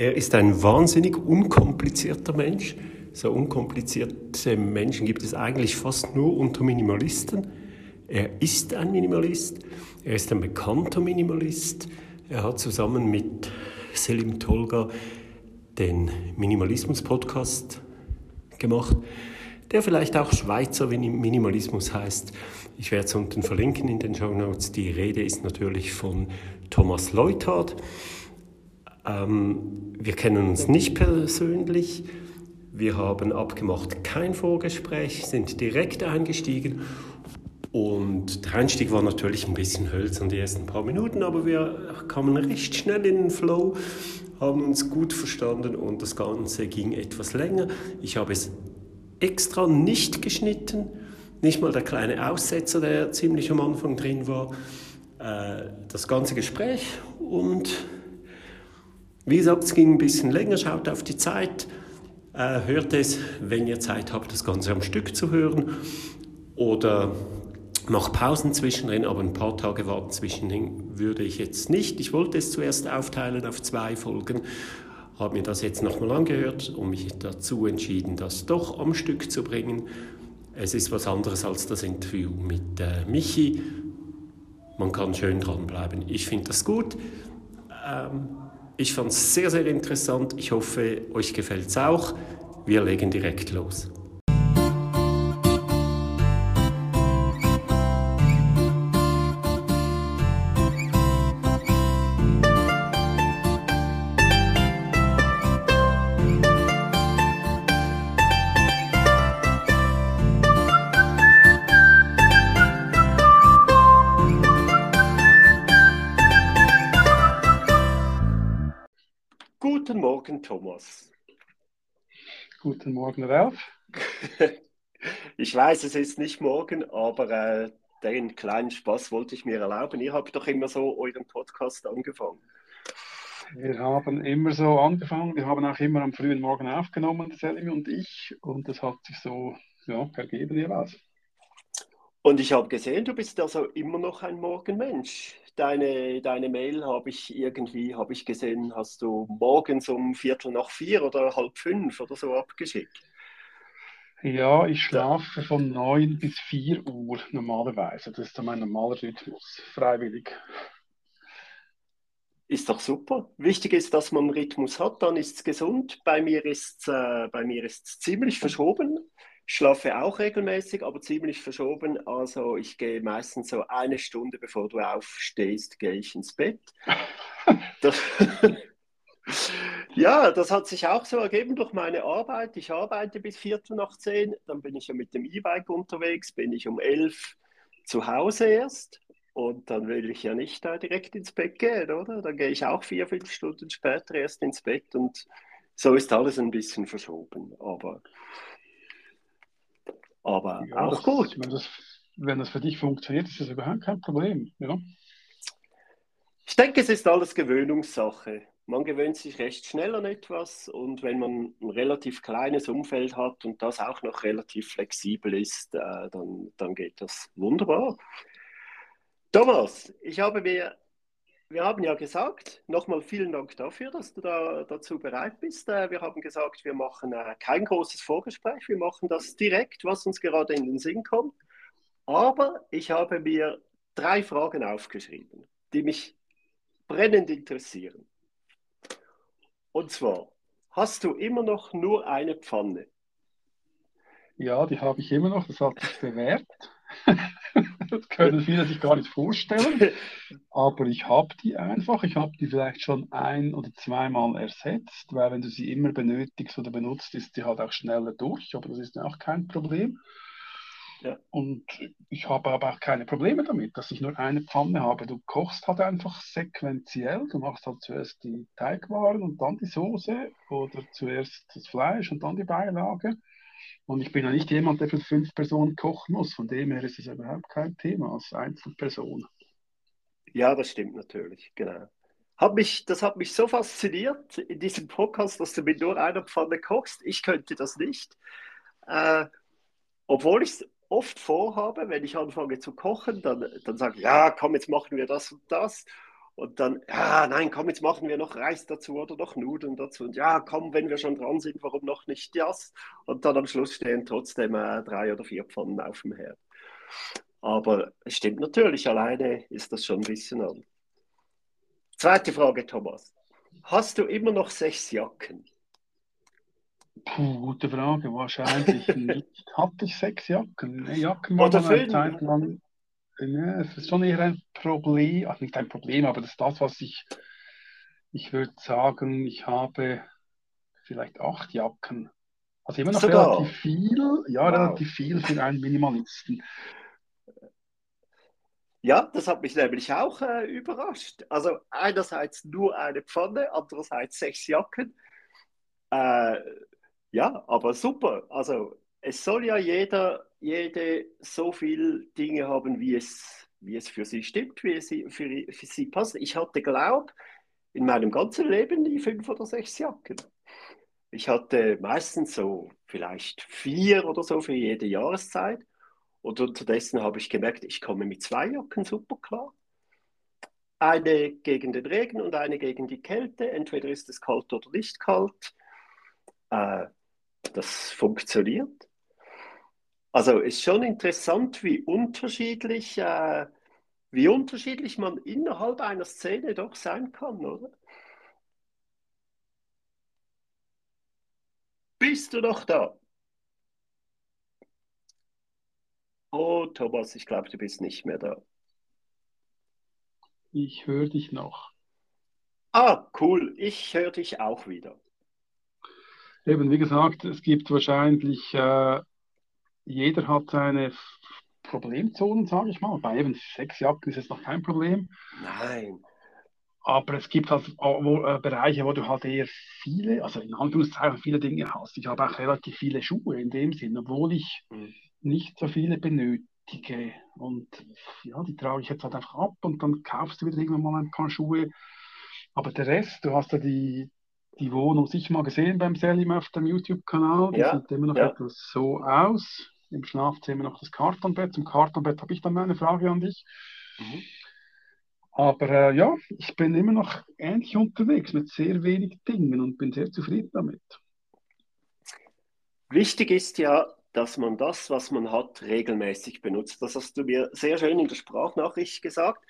Er ist ein wahnsinnig unkomplizierter Mensch. So unkomplizierte Menschen gibt es eigentlich fast nur unter Minimalisten. Er ist ein Minimalist. Er ist ein bekannter Minimalist. Er hat zusammen mit Selim Tolga den Minimalismus-Podcast gemacht, der vielleicht auch Schweizer Minimalismus heißt. Ich werde es unten verlinken in den Show Notes. Die Rede ist natürlich von Thomas Leuthard. Ähm, wir kennen uns nicht persönlich. Wir haben abgemacht kein Vorgespräch, sind direkt eingestiegen. Und der Einstieg war natürlich ein bisschen hölzern die ersten paar Minuten, aber wir kamen recht schnell in den Flow, haben uns gut verstanden und das Ganze ging etwas länger. Ich habe es extra nicht geschnitten, nicht mal der kleine Aussetzer, der ziemlich am Anfang drin war. Äh, das ganze Gespräch und wie gesagt, es ging ein bisschen länger, schaut auf die Zeit, äh, hört es, wenn ihr Zeit habt, das Ganze am Stück zu hören oder noch Pausen zwischendrin, aber ein paar Tage warten zwischendrin würde ich jetzt nicht. Ich wollte es zuerst aufteilen auf zwei Folgen, habe mir das jetzt nochmal angehört und mich dazu entschieden, das doch am Stück zu bringen. Es ist was anderes als das Interview mit äh, Michi. Man kann schön dranbleiben. Ich finde das gut. Ähm, ich fand es sehr, sehr interessant. Ich hoffe, euch gefällt es auch. Wir legen direkt los. Guten Morgen, Ralf. Ich weiß, es ist nicht morgen, aber äh, den kleinen Spaß wollte ich mir erlauben. Ihr habt doch immer so euren Podcast angefangen. Wir haben immer so angefangen. Wir haben auch immer am frühen Morgen aufgenommen, Selmi und ich. Und das hat sich so ja, ergeben jeweils. Und ich habe gesehen, du bist also immer noch ein Morgenmensch. Deine, deine Mail habe ich irgendwie, habe ich gesehen, hast du morgens um Viertel nach vier oder halb fünf oder so abgeschickt. Ja, ich schlafe von neun bis vier Uhr normalerweise. Das ist dann mein normaler Rhythmus, freiwillig. Ist doch super. Wichtig ist, dass man einen Rhythmus hat, dann ist es gesund. Bei mir ist es äh, ziemlich verschoben. Ich schlafe auch regelmäßig, aber ziemlich verschoben. Also ich gehe meistens so eine Stunde bevor du aufstehst, gehe ich ins Bett. Das, ja, das hat sich auch so ergeben durch meine Arbeit. Ich arbeite bis Viertel nach zehn, dann bin ich ja mit dem E-Bike unterwegs, bin ich um elf zu Hause erst und dann will ich ja nicht da direkt ins Bett gehen, oder? Dann gehe ich auch vier, fünf Stunden später erst ins Bett und so ist alles ein bisschen verschoben. Aber aber ja, auch gut. Wenn das, wenn das für dich funktioniert, ist das überhaupt kein Problem. Ja. Ich denke, es ist alles Gewöhnungssache. Man gewöhnt sich recht schnell an etwas und wenn man ein relativ kleines Umfeld hat und das auch noch relativ flexibel ist, äh, dann, dann geht das wunderbar. Thomas, ich habe mir wir haben ja gesagt, nochmal vielen Dank dafür, dass du da dazu bereit bist. Äh, wir haben gesagt, wir machen äh, kein großes Vorgespräch, wir machen das direkt, was uns gerade in den Sinn kommt. Aber ich habe mir drei Fragen aufgeschrieben, die mich brennend interessieren. Und zwar, hast du immer noch nur eine Pfanne? Ja, die habe ich immer noch, das hat sich bewährt. Das können viele sich gar nicht vorstellen. Aber ich habe die einfach. Ich habe die vielleicht schon ein- oder zweimal ersetzt, weil wenn du sie immer benötigst oder benutzt, ist die halt auch schneller durch. Aber das ist auch kein Problem. Ja. Und ich habe aber auch keine Probleme damit, dass ich nur eine Pfanne habe. Du kochst halt einfach sequenziell. Du machst halt zuerst die Teigwaren und dann die Soße oder zuerst das Fleisch und dann die Beilage. Und ich bin ja nicht jemand, der für fünf Personen kochen muss. Von dem her ist es überhaupt kein Thema als Einzelperson. Ja, das stimmt natürlich, genau. Hat mich, das hat mich so fasziniert in diesem Podcast, dass du mit nur einer Pfanne kochst. Ich könnte das nicht. Äh, obwohl ich es oft vorhabe, wenn ich anfange zu kochen, dann, dann sage ich, ja, komm, jetzt machen wir das und das. Und dann, ja, nein, komm, jetzt machen wir noch Reis dazu oder noch Nudeln dazu. Und ja, komm, wenn wir schon dran sind, warum noch nicht das? Und dann am Schluss stehen trotzdem äh, drei oder vier Pfannen auf dem Herd. Aber es stimmt natürlich, alleine ist das schon ein bisschen an. Zweite Frage, Thomas. Hast du immer noch sechs Jacken? Puh, gute Frage. Wahrscheinlich nicht. Hatte ich sechs Jacken? Jacken waren Oder eine Zeit lang ja, es ist schon eher ein Problem, also nicht ein Problem, aber das ist das, was ich, ich würde sagen, ich habe vielleicht acht Jacken. Also immer noch Sogar. relativ viel, ja, wow. relativ viel für einen Minimalisten. Ja, das hat mich nämlich auch äh, überrascht. Also einerseits nur eine Pfanne, andererseits sechs Jacken. Äh, ja, aber super. Also es soll ja jeder, jede so viele Dinge haben, wie es, wie es für sie stimmt, wie es für, für sie passt. Ich hatte, glaube in meinem ganzen Leben nie fünf oder sechs Jacken. Ich hatte meistens so vielleicht vier oder so für jede Jahreszeit. Und unterdessen habe ich gemerkt, ich komme mit zwei Jacken super klar. Eine gegen den Regen und eine gegen die Kälte. Entweder ist es kalt oder nicht kalt. Äh, das funktioniert. Also ist schon interessant, wie unterschiedlich, äh, wie unterschiedlich man innerhalb einer Szene doch sein kann, oder? Bist du noch da? Oh, Thomas, ich glaube, du bist nicht mehr da. Ich höre dich noch. Ah, cool. Ich höre dich auch wieder. Eben, wie gesagt, es gibt wahrscheinlich äh, jeder hat seine Problemzonen, sage ich mal. Bei eben sechs Jacken ist es noch kein Problem. Nein. Aber es gibt halt wo, äh, Bereiche, wo du halt eher viele, also in Anführungszeichen viele Dinge hast. Ich habe auch relativ viele Schuhe in dem Sinn, obwohl ich mhm. nicht so viele benötige. Und ja, die trage ich jetzt halt einfach ab und dann kaufst du wieder irgendwann mal ein paar Schuhe. Aber der Rest, du hast ja die, die Wohnung sicher mal gesehen beim Selim auf dem YouTube-Kanal. Die ja, sieht immer noch ja. etwas so aus im Schlafzimmer noch das Kartonbett. Zum Kartonbett habe ich dann eine Frage an dich. Mhm. Aber äh, ja, ich bin immer noch ähnlich unterwegs mit sehr wenig Dingen und bin sehr zufrieden damit. Wichtig ist ja, dass man das, was man hat, regelmäßig benutzt. Das hast du mir sehr schön in der Sprachnachricht gesagt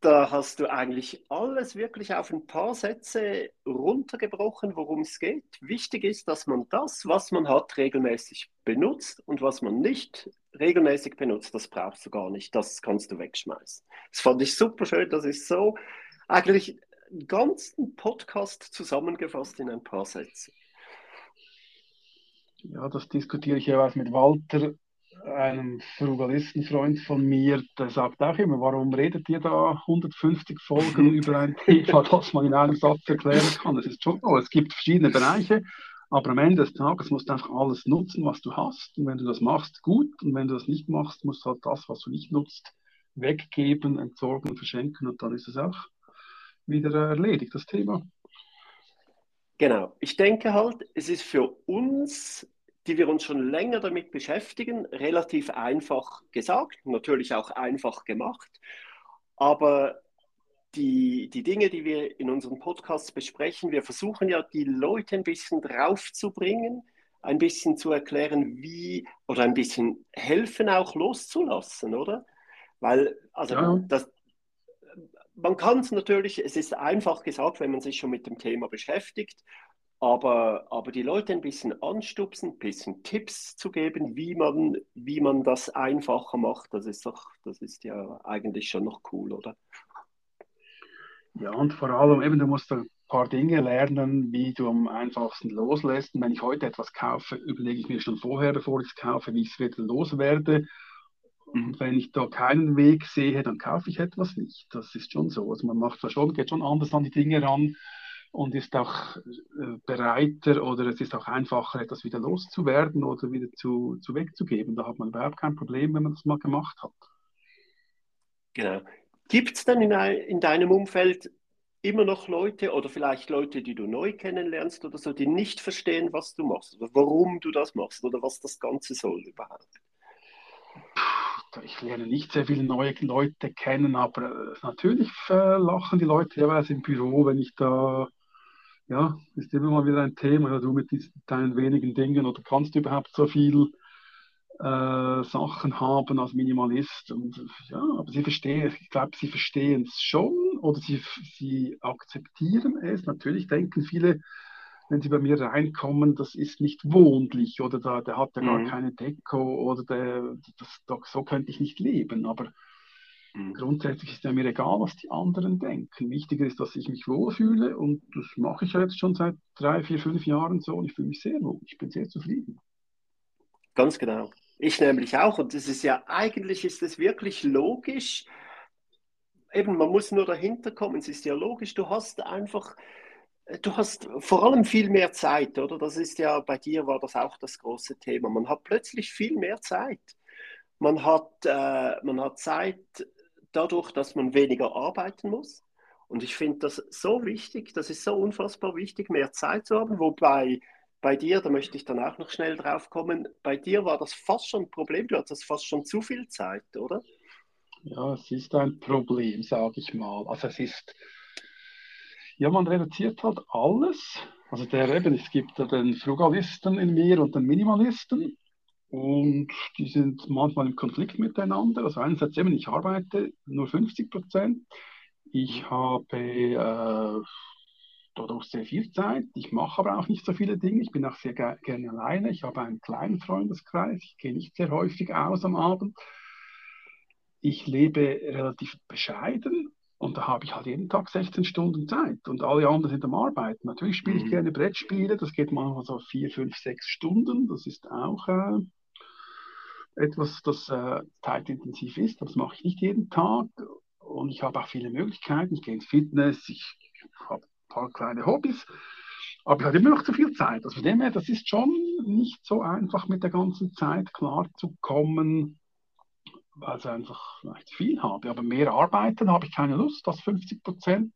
da hast du eigentlich alles wirklich auf ein paar Sätze runtergebrochen, worum es geht. Wichtig ist, dass man das, was man hat, regelmäßig benutzt und was man nicht regelmäßig benutzt, das brauchst du gar nicht. Das kannst du wegschmeißen. Das fand ich super schön. Das ist so eigentlich einen ganzen Podcast zusammengefasst in ein paar Sätze. Ja, das diskutiere ich jeweils mit Walter einem Frugalistenfreund von mir, der sagt auch immer, warum redet ihr da 150 Folgen über ein Thema, das man in einem Satz erklären kann? Es ist schon so, es gibt verschiedene Bereiche, aber am Ende des Tages musst du einfach alles nutzen, was du hast. Und wenn du das machst, gut. Und wenn du das nicht machst, musst du halt das, was du nicht nutzt, weggeben, entsorgen, verschenken und dann ist es auch wieder erledigt, das Thema. Genau. Ich denke halt, es ist für uns die wir uns schon länger damit beschäftigen, relativ einfach gesagt, natürlich auch einfach gemacht. Aber die, die Dinge, die wir in unseren Podcasts besprechen, wir versuchen ja, die Leute ein bisschen draufzubringen, ein bisschen zu erklären, wie, oder ein bisschen helfen auch loszulassen, oder? Weil, also, ja. das, man kann es natürlich, es ist einfach gesagt, wenn man sich schon mit dem Thema beschäftigt, aber, aber die Leute ein bisschen anstupsen, ein bisschen Tipps zu geben, wie man, wie man das einfacher macht, das ist doch, das ist ja eigentlich schon noch cool, oder? Ja, und vor allem eben, du musst ein paar Dinge lernen, wie du am einfachsten loslässt. Und wenn ich heute etwas kaufe, überlege ich mir schon vorher, bevor ich es kaufe, wie ich es wieder loswerde. Und wenn ich da keinen Weg sehe, dann kaufe ich etwas nicht. Das ist schon so. Also man macht das schon, geht schon anders an die Dinge ran und ist auch äh, bereiter oder es ist auch einfacher, etwas wieder loszuwerden oder wieder zu, zu wegzugeben. Da hat man überhaupt kein Problem, wenn man das mal gemacht hat. Genau. Gibt es denn in, in deinem Umfeld immer noch Leute oder vielleicht Leute, die du neu kennenlernst oder so, die nicht verstehen, was du machst oder warum du das machst oder was das Ganze soll überhaupt? ich lerne nicht sehr viele neue Leute kennen, aber äh, natürlich äh, lachen die Leute jeweils im Büro, wenn ich da, ja, ist immer mal wieder ein Thema, ja, du mit diesen, deinen wenigen Dingen oder kannst du überhaupt so viel äh, Sachen haben als Minimalist. Und ja, aber sie verstehen, ich glaube, sie verstehen es schon oder sie, sie akzeptieren es. Natürlich denken viele, wenn sie bei mir reinkommen, das ist nicht wohnlich oder da, der hat ja gar mhm. keine Deko oder der, das, das, so könnte ich nicht leben. Aber mhm. grundsätzlich ist ja mir egal, was die anderen denken. Wichtiger ist, dass ich mich wohlfühle und das mache ich ja jetzt schon seit drei, vier, fünf Jahren so und ich fühle mich sehr wohl. Ich bin sehr zufrieden. Ganz genau. Ich nämlich auch. Und das ist ja, eigentlich ist es wirklich logisch. Eben, man muss nur dahinter kommen. Es ist ja logisch, du hast einfach, du hast vor allem viel mehr Zeit, oder? Das ist ja, bei dir war das auch das große Thema. Man hat plötzlich viel mehr Zeit. Man hat, äh, man hat Zeit dadurch, dass man weniger arbeiten muss. Und ich finde das so wichtig, das ist so unfassbar wichtig, mehr Zeit zu haben, wobei bei dir, da möchte ich dann auch noch schnell drauf kommen, bei dir war das fast schon ein Problem, du hattest fast schon zu viel Zeit, oder? Ja, es ist ein Problem, sage ich mal. Also es ist, ja, man reduziert halt alles. Also der eben, es gibt den Frugalisten in mir und den Minimalisten und die sind manchmal im Konflikt miteinander. Also einerseits eben, ich arbeite nur 50 Prozent. Ich habe äh, dadurch sehr viel Zeit. Ich mache aber auch nicht so viele Dinge. Ich bin auch sehr ge gerne alleine. Ich habe einen kleinen Freundeskreis. Ich gehe nicht sehr häufig aus am Abend. Ich lebe relativ bescheiden und da habe ich halt jeden Tag 16 Stunden Zeit und alle anderen sind am Arbeiten. Natürlich spiele ich mhm. gerne Brettspiele. Das geht manchmal so vier, fünf, sechs Stunden. Das ist auch äh, etwas, das äh, zeitintensiv ist. Das mache ich nicht jeden Tag. Und ich habe auch viele Möglichkeiten. Ich gehe ins Fitness, ich habe paar kleine Hobbys. Aber ich hatte immer noch zu viel Zeit. Also von dem her, das ist schon nicht so einfach mit der ganzen Zeit klarzukommen, weil ich einfach vielleicht viel habe. Aber mehr arbeiten habe ich keine Lust, das 50 Prozent.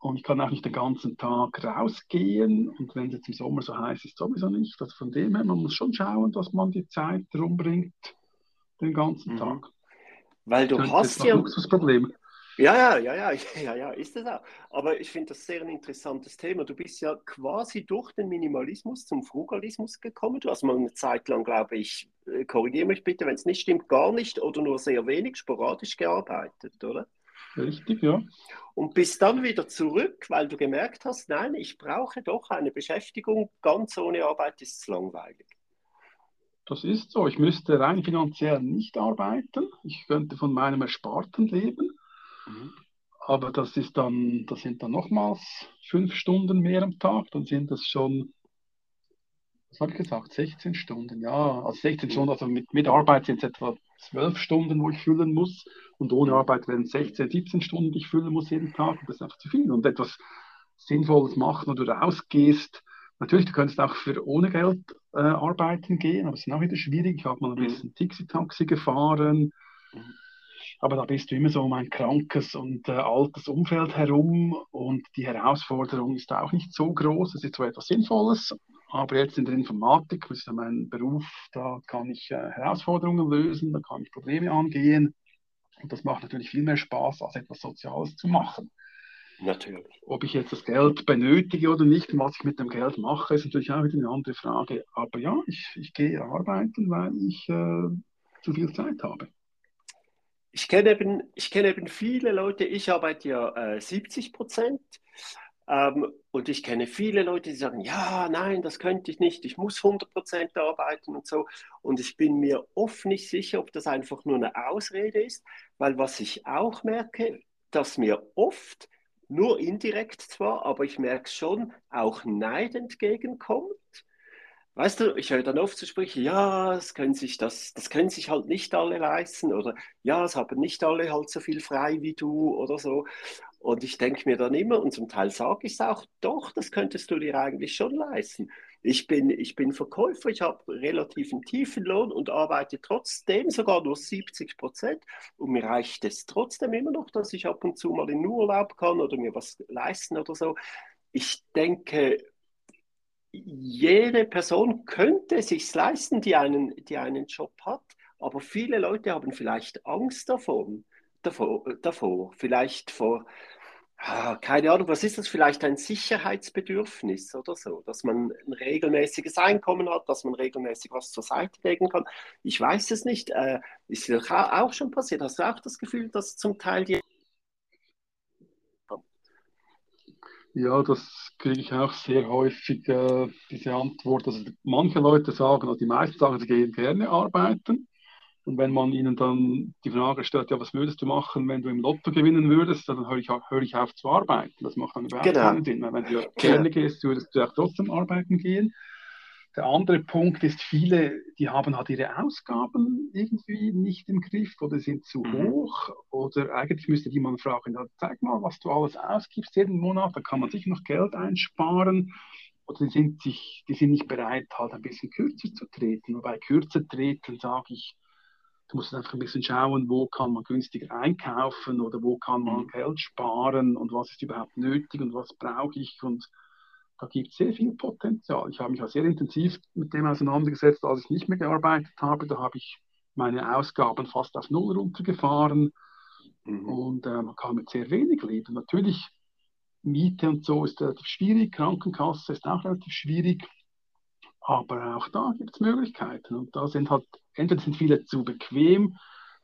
Und ich kann auch nicht den ganzen Tag rausgehen. Und wenn es jetzt im Sommer so heiß ist, sowieso nicht. Also von dem her, man muss schon schauen, dass man die Zeit rumbringt, den ganzen mhm. Tag. Weil du hast ja. Luxusproblem. Ja, ja, ja, ja, ja, ja, ist es auch. Aber ich finde das sehr ein interessantes Thema. Du bist ja quasi durch den Minimalismus zum Frugalismus gekommen. Du hast mal eine Zeit lang, glaube ich, äh, korrigiere mich bitte, wenn es nicht stimmt, gar nicht oder nur sehr wenig sporadisch gearbeitet, oder? Richtig, ja. Und bist dann wieder zurück, weil du gemerkt hast, nein, ich brauche doch eine Beschäftigung, ganz ohne Arbeit ist es langweilig. Das ist so. Ich müsste rein finanziell nicht arbeiten. Ich könnte von meinem Ersparten leben. Mhm. Aber das ist dann, das sind dann nochmals fünf Stunden mehr am Tag, dann sind das schon, was habe ich gesagt, 16 Stunden, ja, also 16 Stunden, also mit, mit Arbeit sind es etwa zwölf Stunden, wo ich füllen muss und ohne Arbeit werden es 16, 17 Stunden, die ich füllen muss jeden Tag und das ist einfach zu viel und etwas Sinnvolles machen oder du rausgehst, Natürlich, du könntest auch für ohne Geld äh, arbeiten gehen, aber es ist auch wieder schwierig. Ich habe mal ein mhm. bisschen Tixi-Taxi gefahren. Aber da bist du immer so um ein krankes und äh, altes Umfeld herum und die Herausforderung ist auch nicht so groß. Es ist so etwas Sinnvolles, aber jetzt in der Informatik, das ist ja mein Beruf, da kann ich äh, Herausforderungen lösen, da kann ich Probleme angehen und das macht natürlich viel mehr Spaß, als etwas Soziales zu machen. Natürlich. Ob ich jetzt das Geld benötige oder nicht und was ich mit dem Geld mache, ist natürlich auch wieder eine andere Frage. Aber ja, ich, ich gehe arbeiten, weil ich äh, zu viel Zeit habe ich kenne eben, ich kenne eben viele Leute, ich arbeite ja äh, 70 Prozent ähm, und ich kenne viele Leute, die sagen, ja, nein, das könnte ich nicht, ich muss 100 Prozent arbeiten und so. Und ich bin mir oft nicht sicher, ob das einfach nur eine Ausrede ist, weil was ich auch merke, dass mir oft, nur indirekt zwar, aber ich merke es schon, auch Neid entgegenkommt weißt du, ich höre dann oft zu sprechen, ja, das können sich das, das können sich halt nicht alle leisten oder ja, es haben nicht alle halt so viel frei wie du oder so. Und ich denke mir dann immer, und zum Teil sage ich es auch, doch, das könntest du dir eigentlich schon leisten. Ich bin, ich bin Verkäufer, ich habe relativ einen tiefen Lohn und arbeite trotzdem sogar nur 70 Prozent. Und mir reicht es trotzdem immer noch, dass ich ab und zu mal in Urlaub kann oder mir was leisten oder so. Ich denke, jede Person könnte sich leisten, die einen, die einen Job hat, aber viele Leute haben vielleicht Angst davon, davor, davor vielleicht vor, ah, keine Ahnung, was ist das, vielleicht ein Sicherheitsbedürfnis oder so, dass man ein regelmäßiges Einkommen hat, dass man regelmäßig was zur Seite legen kann. Ich weiß es nicht. Äh, ist dir auch schon passiert? Hast du auch das Gefühl, dass zum Teil die Ja, das kriege ich auch sehr häufig, äh, diese Antwort. Also manche Leute sagen, also die meisten sagen, sie gehen gerne arbeiten. Wenn man ihnen dann die Frage stellt, ja, was würdest du machen, wenn du im Lotto gewinnen würdest, dann höre ich, höre ich auf zu arbeiten. Das macht dann überhaupt genau. keinen Sinn. Weil wenn du gerne genau. gehst, würdest du auch trotzdem arbeiten gehen. Der andere Punkt ist, viele, die haben halt ihre Ausgaben irgendwie nicht im Griff oder sind zu mhm. hoch. Oder eigentlich müsste die man fragen, ja, zeig mal, was du alles ausgibst jeden Monat, dann kann man sich noch Geld einsparen. Oder die sind, sich, die sind nicht bereit, halt ein bisschen kürzer zu treten. Wobei kürzer treten, sage ich, du musst einfach ein bisschen schauen, wo kann man günstiger einkaufen oder wo kann man mhm. Geld sparen und was ist überhaupt nötig und was brauche ich und da gibt es sehr viel Potenzial. Ich habe mich auch sehr intensiv mit dem auseinandergesetzt, als ich nicht mehr gearbeitet habe. Da habe ich meine Ausgaben fast auf Null runtergefahren mhm. und äh, man kann mit sehr wenig leben. Natürlich, Miete und so ist relativ schwierig, Krankenkasse ist auch relativ schwierig, aber auch da gibt es Möglichkeiten. Und da sind halt, entweder sind viele zu bequem,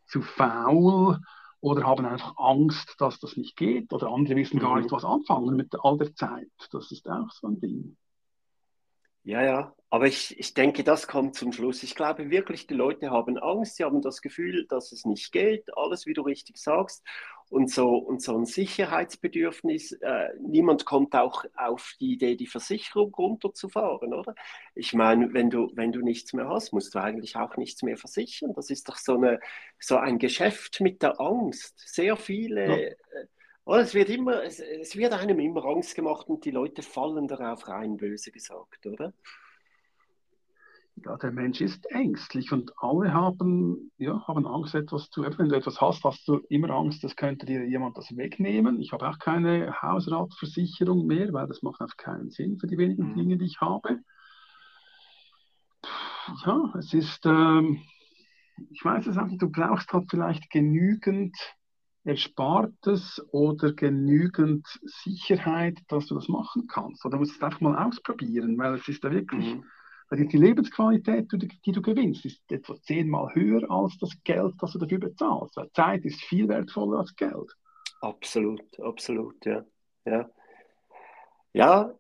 zu faul oder haben einfach Angst, dass das nicht geht oder andere wissen gar nicht, mhm. was anfangen mit all der Zeit. Das ist auch so ein Ding. Ja, ja, aber ich, ich denke, das kommt zum Schluss. Ich glaube wirklich, die Leute haben Angst, sie haben das Gefühl, dass es nicht geht, alles, wie du richtig sagst und so, und so ein Sicherheitsbedürfnis. Äh, niemand kommt auch auf die Idee, die Versicherung runterzufahren, oder? Ich meine, wenn du, wenn du nichts mehr hast, musst du eigentlich auch nichts mehr versichern. Das ist doch so, eine, so ein Geschäft mit der Angst. Sehr viele. Ja. Oder es wird immer, es, es wird einem immer Angst gemacht und die Leute fallen darauf rein, böse gesagt, oder? ja, der Mensch ist ängstlich und alle haben, ja, haben Angst, etwas zu, wenn du etwas hast, hast du immer Angst, das könnte dir jemand das wegnehmen. Ich habe auch keine Hausratversicherung mehr, weil das macht einfach keinen Sinn für die wenigen mhm. Dinge, die ich habe. Ja, es ist, ähm, ich weiß es auch nicht, du brauchst halt vielleicht genügend Erspartes oder genügend Sicherheit, dass du das machen kannst. Oder du musst es einfach mal ausprobieren, weil es ist da wirklich. Mhm weil die Lebensqualität, die du gewinnst, ist etwa zehnmal höher als das Geld, das du dafür bezahlst. Weil Zeit ist viel wertvoller als Geld. Absolut, absolut, ja. Ja, ja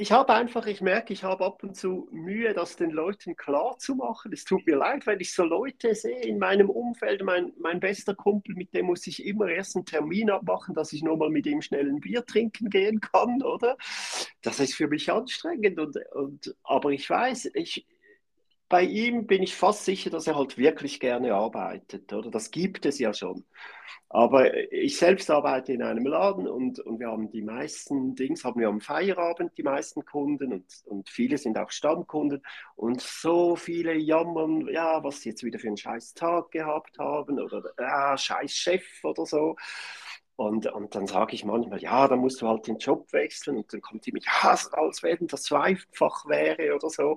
ich habe einfach, ich merke, ich habe ab und zu Mühe, das den Leuten klar zu machen. Es tut mir leid, weil ich so Leute sehe in meinem Umfeld. Mein, mein bester Kumpel, mit dem muss ich immer erst einen Termin abmachen, dass ich nur mal mit ihm schnell ein Bier trinken gehen kann, oder? Das ist für mich anstrengend. Und, und, aber ich weiß, ich, bei ihm bin ich fast sicher, dass er halt wirklich gerne arbeitet, oder? Das gibt es ja schon. Aber ich selbst arbeite in einem Laden und, und wir haben die meisten Dings, haben wir am Feierabend die meisten Kunden und, und viele sind auch Stammkunden und so viele jammern, ja, was sie jetzt wieder für einen scheiß Tag gehabt haben oder ja, scheiß Chef oder so. Und, und dann sage ich manchmal, ja, dann musst du halt den Job wechseln und dann kommt die mich, ja, als wenn das zweifach wäre oder so.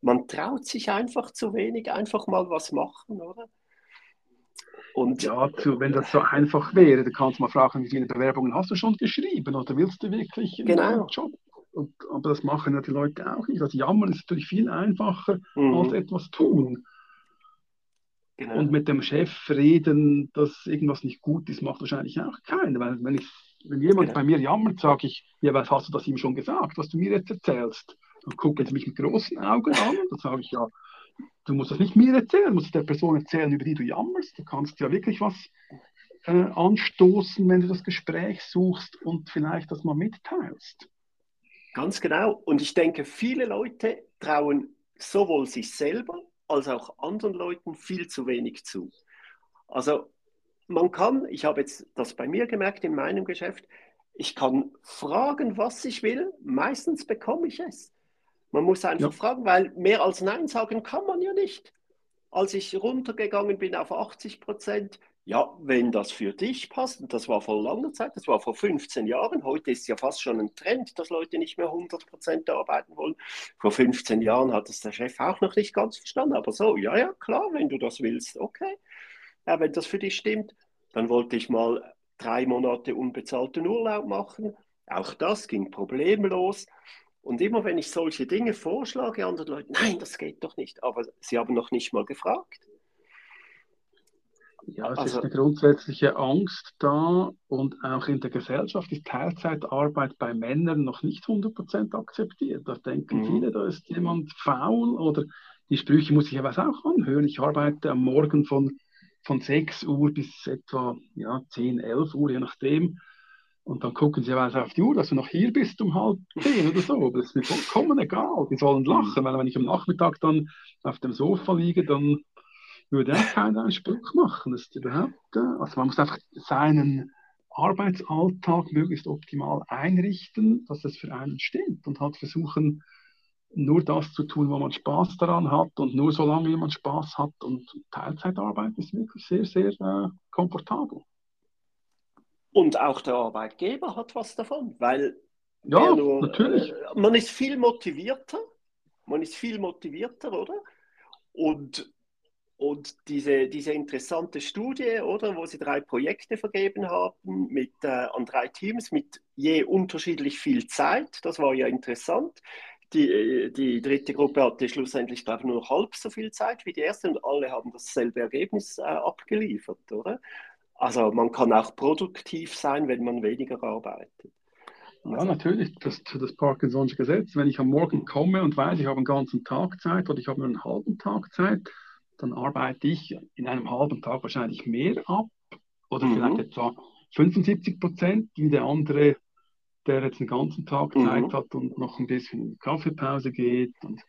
Man traut sich einfach zu wenig, einfach mal was machen, oder? Und ja, zu, wenn das so einfach wäre, dann kannst du mal fragen, wie viele Bewerbungen hast du schon geschrieben oder willst du wirklich einen genau. Job? Und, aber das machen ja die Leute auch nicht. Also jammern ist natürlich viel einfacher mhm. als etwas tun. Genau. Und mit dem Chef reden, dass irgendwas nicht gut ist, macht wahrscheinlich auch keiner. Weil wenn, ich, wenn jemand genau. bei mir jammert, sage ich, ja, was hast du das ihm schon gesagt, was du mir jetzt erzählst? Dann gucken sie mich mit großen Augen an. Dann sage ich, ja, du musst das nicht mir erzählen, du musst der Person erzählen, über die du jammerst. Du kannst ja wirklich was äh, anstoßen, wenn du das Gespräch suchst und vielleicht das mal mitteilst. Ganz genau. Und ich denke, viele Leute trauen sowohl sich selber als auch anderen Leuten viel zu wenig zu. Also man kann, ich habe jetzt das bei mir gemerkt in meinem Geschäft, ich kann fragen, was ich will, meistens bekomme ich es. Man muss einfach ja. fragen, weil mehr als Nein sagen kann man ja nicht. Als ich runtergegangen bin auf 80 Prozent, ja, wenn das für dich passt, und das war vor langer Zeit, das war vor 15 Jahren, heute ist ja fast schon ein Trend, dass Leute nicht mehr 100% arbeiten wollen. Vor 15 Jahren hat es der Chef auch noch nicht ganz verstanden, aber so, ja, ja, klar, wenn du das willst, okay. Ja, wenn das für dich stimmt, dann wollte ich mal drei Monate unbezahlten Urlaub machen. Auch das ging problemlos. Und immer wenn ich solche Dinge vorschlage, andere Leute, nein, das geht doch nicht, aber sie haben noch nicht mal gefragt. Ja, es also, ist eine grundsätzliche Angst da und auch in der Gesellschaft ist Teilzeitarbeit bei Männern noch nicht 100% akzeptiert. Da denken mhm. viele, da ist jemand faul oder die Sprüche muss ich aber auch anhören. Ich arbeite am Morgen von, von 6 Uhr bis etwa ja, 10, 11 Uhr, je nachdem. Und dann gucken sie also auf die Uhr, dass du noch hier bist um halb zehn oder so. Das ist mir vollkommen egal. Die sollen lachen, weil wenn ich am Nachmittag dann auf dem Sofa liege, dann würde auch keiner einen Spruch machen. Das ist überhaupt, also man muss einfach seinen Arbeitsalltag möglichst optimal einrichten, dass es für einen stimmt und halt versuchen, nur das zu tun, wo man Spaß daran hat und nur so lange, wie man Spaß hat. Und Teilzeitarbeit ist wirklich sehr, sehr äh, komfortabel. Und auch der Arbeitgeber hat was davon, weil ja, nur, natürlich. Äh, man ist viel motivierter, man ist viel motivierter, oder? Und und diese, diese interessante Studie, oder, wo sie drei Projekte vergeben haben mit, äh, an drei Teams mit je unterschiedlich viel Zeit, das war ja interessant. Die, äh, die dritte Gruppe hatte schlussendlich, glaube ich, nur halb so viel Zeit wie die erste und alle haben dasselbe Ergebnis äh, abgeliefert, oder? Also man kann auch produktiv sein, wenn man weniger arbeitet. Ja, natürlich, das, das Parkinson'sche Gesetz. Wenn ich am Morgen komme und weiß, ich habe einen ganzen Tag Zeit oder ich habe nur einen halben Tag Zeit, dann arbeite ich in einem halben Tag wahrscheinlich mehr ab oder mhm. vielleicht etwa 75 Prozent, wie der andere, der jetzt den ganzen Tag mhm. Zeit hat und noch ein bisschen Kaffeepause geht und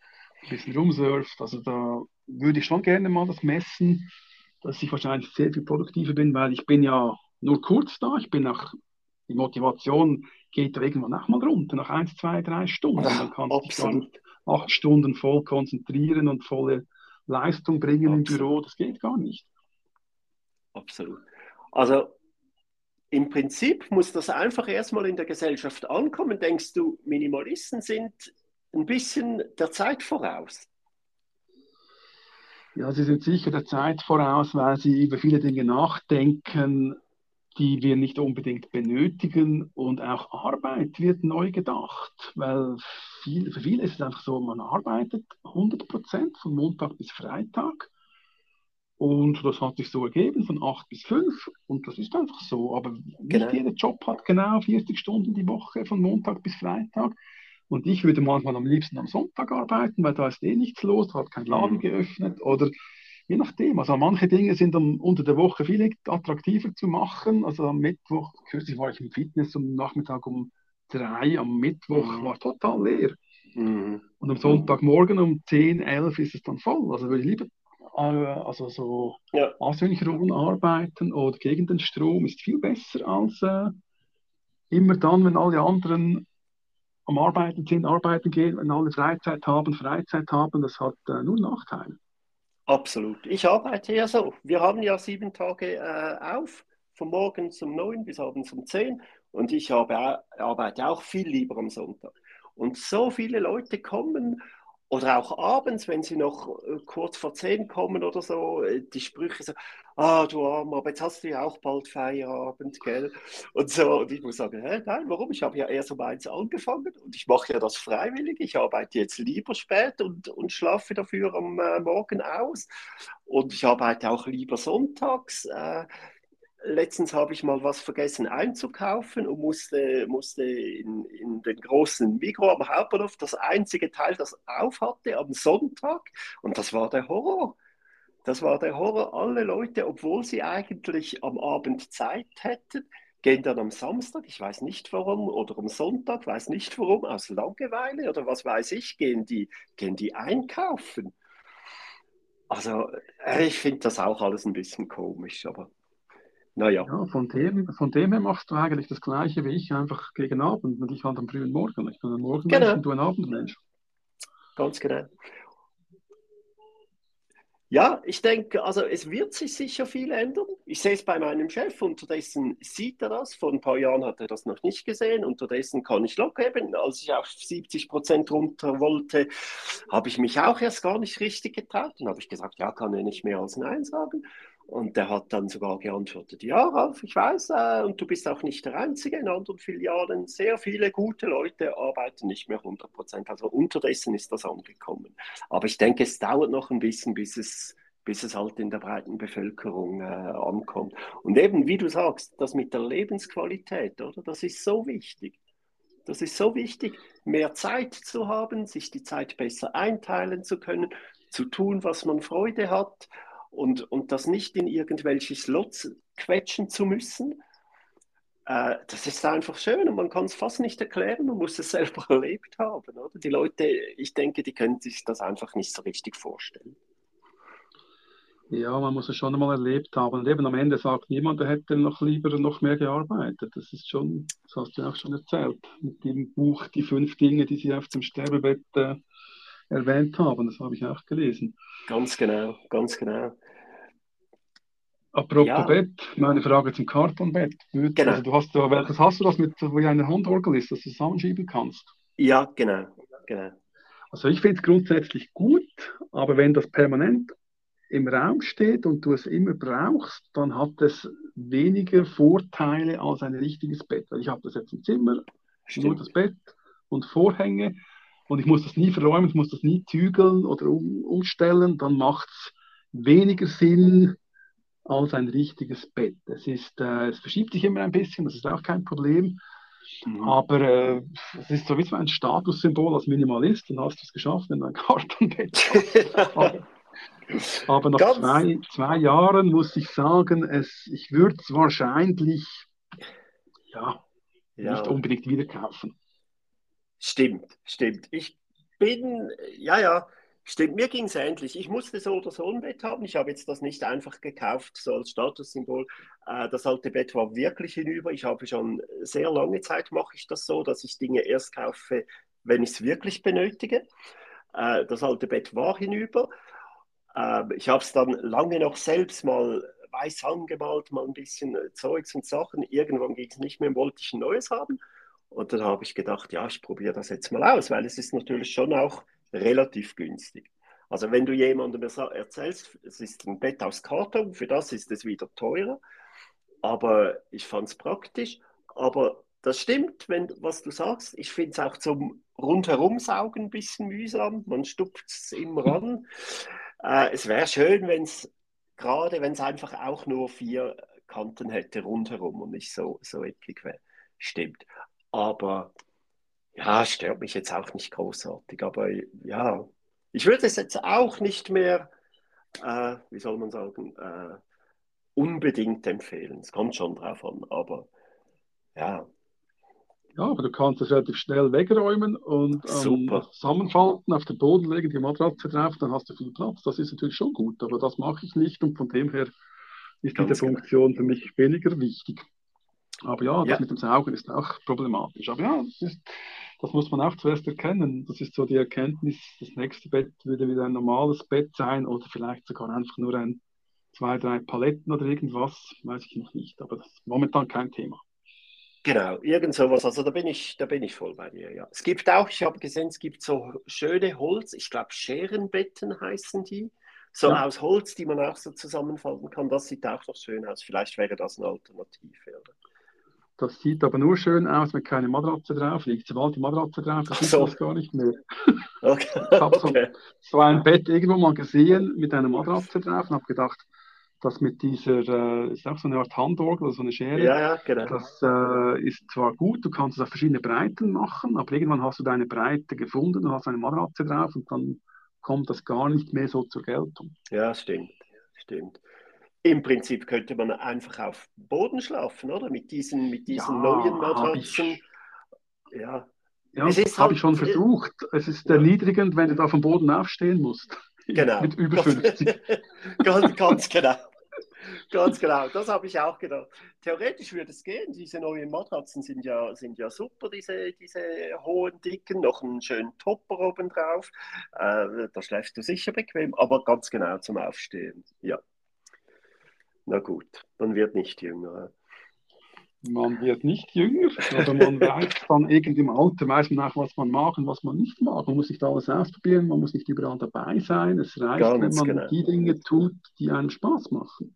ein bisschen rumsurft. Also da würde ich schon gerne mal das messen, dass ich wahrscheinlich sehr viel produktiver bin, weil ich bin ja nur kurz da. Ich bin auch, die Motivation geht irgendwann auch mal runter, nach eins, zwei, drei Stunden. Dann kann ich dann acht Stunden voll konzentrieren und volle Leistung bringen Absolut. im Büro, das geht gar nicht. Absolut. Also im Prinzip muss das einfach erstmal in der Gesellschaft ankommen. Denkst du, Minimalisten sind ein bisschen der Zeit voraus? Ja, sie sind sicher der Zeit voraus, weil sie über viele Dinge nachdenken, die wir nicht unbedingt benötigen. Und auch Arbeit wird neu gedacht, weil viel, für viele ist es einfach so, man arbeitet 100 Prozent von Montag bis Freitag. Und das hat sich so ergeben, von 8 bis 5. Und das ist einfach so. Aber nicht genau. jeder Job hat genau 40 Stunden die Woche, von Montag bis Freitag. Und ich würde manchmal am liebsten am Sonntag arbeiten, weil da ist eh nichts los, da hat kein Laden mhm. geöffnet. Oder je nachdem. Also manche Dinge sind um, unter der Woche viel attraktiver zu machen. Also am Mittwoch, kürzlich war ich im Fitness am Nachmittag um drei, am Mittwoch mhm. war total leer. Mhm. Und am Sonntagmorgen um 10, 11 ist es dann voll. Also würde ich lieber äh, also so ja. asynchron arbeiten oder gegen den Strom ist viel besser als äh, immer dann, wenn alle anderen am Arbeiten sind, arbeiten gehen, wenn alle Freizeit haben, Freizeit haben, das hat äh, nur Nachteile. Absolut. Ich arbeite ja so. Wir haben ja sieben Tage äh, auf, von morgens um neun bis abends um zehn. Und ich habe, arbeite auch viel lieber am Sonntag. Und so viele Leute kommen oder auch abends, wenn sie noch äh, kurz vor zehn kommen oder so, äh, die Sprüche so, ah, du Armer, aber jetzt hast du ja auch bald Feierabend, gell? Und so, und ich muss sagen, hä, nein, warum? Ich habe ja erst um eins angefangen und ich mache ja das freiwillig. Ich arbeite jetzt lieber spät und, und schlafe dafür am äh, Morgen aus. Und ich arbeite auch lieber sonntags. Äh, letztens habe ich mal was vergessen einzukaufen und musste, musste in, in den großen Mikro am Hauptbahnhof das einzige Teil, das auf hatte am Sonntag. Und das war der Horror. Das war der Horror. Alle Leute, obwohl sie eigentlich am Abend Zeit hätten, gehen dann am Samstag, ich weiß nicht warum, oder am Sonntag, weiß nicht warum, aus Langeweile oder was weiß ich, gehen die, gehen die einkaufen. Also äh, ich finde das auch alles ein bisschen komisch, aber naja. Ja, von dem, von dem her machst du eigentlich das Gleiche wie ich, einfach gegen Abend und ich halt am frühen Morgen. Ich bin ein Morgenmensch genau. und du ein Abendmensch. Ganz genau. Ja, ich denke, also es wird sich sicher viel ändern. Ich sehe es bei meinem Chef, unterdessen sieht er das. Vor ein paar Jahren hat er das noch nicht gesehen. Unterdessen kann ich locker eben, als ich auf 70 Prozent runter wollte, habe ich mich auch erst gar nicht richtig getraut. Dann habe ich gesagt, ja, kann er nicht mehr als Nein sagen. Und der hat dann sogar geantwortet, ja, Ralf, ich weiß, äh, und du bist auch nicht der Einzige. In anderen Filialen, sehr viele gute Leute arbeiten nicht mehr 100 Prozent. Also unterdessen ist das angekommen. Aber ich denke, es dauert noch ein bisschen, bis es, bis es halt in der breiten Bevölkerung äh, ankommt. Und eben, wie du sagst, das mit der Lebensqualität, oder? Das ist so wichtig. Das ist so wichtig, mehr Zeit zu haben, sich die Zeit besser einteilen zu können, zu tun, was man Freude hat und, und das nicht in irgendwelche Slots quetschen zu müssen. Äh, das ist einfach schön und man kann es fast nicht erklären, man muss es selber erlebt haben. Oder? Die Leute, ich denke, die können sich das einfach nicht so richtig vorstellen. Ja, man muss es schon einmal erlebt haben. Und eben am Ende sagt niemand, er hätte noch lieber noch mehr gearbeitet. Das ist schon, das hast du auch schon erzählt, mit dem Buch Die fünf Dinge, die Sie auf dem Sterbebett äh, erwähnt haben. Das habe ich auch gelesen. Ganz genau, ganz genau. Apropos ja. Bett, meine Frage zum Kartonbett. Genau. Also du hast, welches hast du das mit, wo eine Handorgel ist, dass du zusammenschieben kannst? Ja, genau. genau. Also ich finde es grundsätzlich gut, aber wenn das permanent im Raum steht und du es immer brauchst, dann hat es weniger Vorteile als ein richtiges Bett. Weil ich habe das jetzt im Zimmer, Stimmt. nur das Bett und Vorhänge und ich muss das nie verräumen, ich muss das nie zügeln oder um, umstellen, dann macht es weniger Sinn als ein richtiges Bett. Es, ist, äh, es verschiebt sich immer ein bisschen, das ist auch kein Problem. Mhm. Aber äh, es ist sowieso ein Statussymbol als Minimalist, dann hast du es geschafft, wenn du ein Kartonbett hast. aber, aber nach zwei, zwei Jahren muss ich sagen, es, ich würde es wahrscheinlich ja, ja, nicht unbedingt wieder kaufen. Stimmt, stimmt. Ich bin, ja, ja, stimmt. Mir ging es ähnlich. Ich musste so oder so ein Bett haben. Ich habe jetzt das nicht einfach gekauft, so als Statussymbol. Äh, das alte Bett war wirklich hinüber. Ich habe schon sehr lange Zeit, mache ich das so, dass ich Dinge erst kaufe, wenn ich es wirklich benötige. Äh, das alte Bett war hinüber. Äh, ich habe es dann lange noch selbst mal weiß angemalt, mal ein bisschen Zeugs und Sachen. Irgendwann ging es nicht mehr, wollte ich ein neues haben. Und dann habe ich gedacht, ja, ich probiere das jetzt mal aus, weil es ist natürlich schon auch relativ günstig. Also wenn du jemandem erzählst, es ist ein Bett aus Karton, für das ist es wieder teurer. Aber ich fand es praktisch. Aber das stimmt, wenn, was du sagst. Ich finde es auch zum Rundherumsaugen ein bisschen mühsam. Man stupft es immer ran. äh, es wäre schön, wenn es gerade, wenn es einfach auch nur vier Kanten hätte rundherum und nicht so, so eckig wäre. Stimmt. Aber ja, stört mich jetzt auch nicht großartig. Aber ja, ich würde es jetzt auch nicht mehr, äh, wie soll man sagen, äh, unbedingt empfehlen. Es kommt schon drauf an, aber ja. Ja, aber du kannst es relativ schnell wegräumen und ähm, zusammenfalten, auf den Boden legen, die Matratze drauf, dann hast du viel Platz. Das ist natürlich schon gut, aber das mache ich nicht und von dem her ist Ganz diese genau. Funktion für mich weniger wichtig. Aber ja, das ja. mit dem Saugen ist auch problematisch. Aber ja, das, ist, das, muss man auch zuerst erkennen. Das ist so die Erkenntnis, das nächste Bett würde wieder ein normales Bett sein oder vielleicht sogar einfach nur ein zwei, drei Paletten oder irgendwas, weiß ich noch nicht. Aber das ist momentan kein Thema. Genau, irgend sowas. Also da bin ich, da bin ich voll bei dir, ja. Es gibt auch, ich habe gesehen, es gibt so schöne Holz, ich glaube Scherenbetten heißen die. So ja. aus Holz, die man auch so zusammenfalten kann. Das sieht auch noch schön aus. Vielleicht wäre das eine Alternative. Oder? Das sieht aber nur schön aus, wenn keine Matratze drauf liegt. Sobald die Matratze drauf ist, so. das gar nicht mehr. Okay. ich habe so, so, ein Bett irgendwo mal gesehen mit einer Matratze drauf und habe gedacht, das mit dieser, äh, ist auch so eine Art Handorgel, so eine Schere. Ja, ja, genau. Das äh, ist zwar gut, du kannst es auf verschiedene Breiten machen, aber irgendwann hast du deine Breite gefunden und hast eine Matratze drauf und dann kommt das gar nicht mehr so zur Geltung. Ja, stimmt. Stimmt. Im Prinzip könnte man einfach auf Boden schlafen, oder? Mit diesen, mit diesen ja, neuen Matratzen. Ja, ja das habe halt, ich schon versucht. Es ist ja. erniedrigend, wenn du da vom Boden aufstehen musst. Genau. Mit über 50. ganz, ganz genau. Ganz genau, das habe ich auch gedacht. Theoretisch würde es gehen. Diese neuen Matratzen sind ja, sind ja super, diese, diese hohen, dicken, noch einen schönen Topper oben drauf. Äh, da schläfst du sicher bequem, aber ganz genau zum Aufstehen. Ja. Na gut, man wird nicht jünger. Man wird nicht jünger, aber man weiß dann irgendwie im Alter, weiß man auch, was man mag und was man nicht mag. Man muss nicht alles ausprobieren, man muss nicht überall dabei sein. Es reicht, ganz wenn man genau. die Dinge tut, die einem Spaß machen.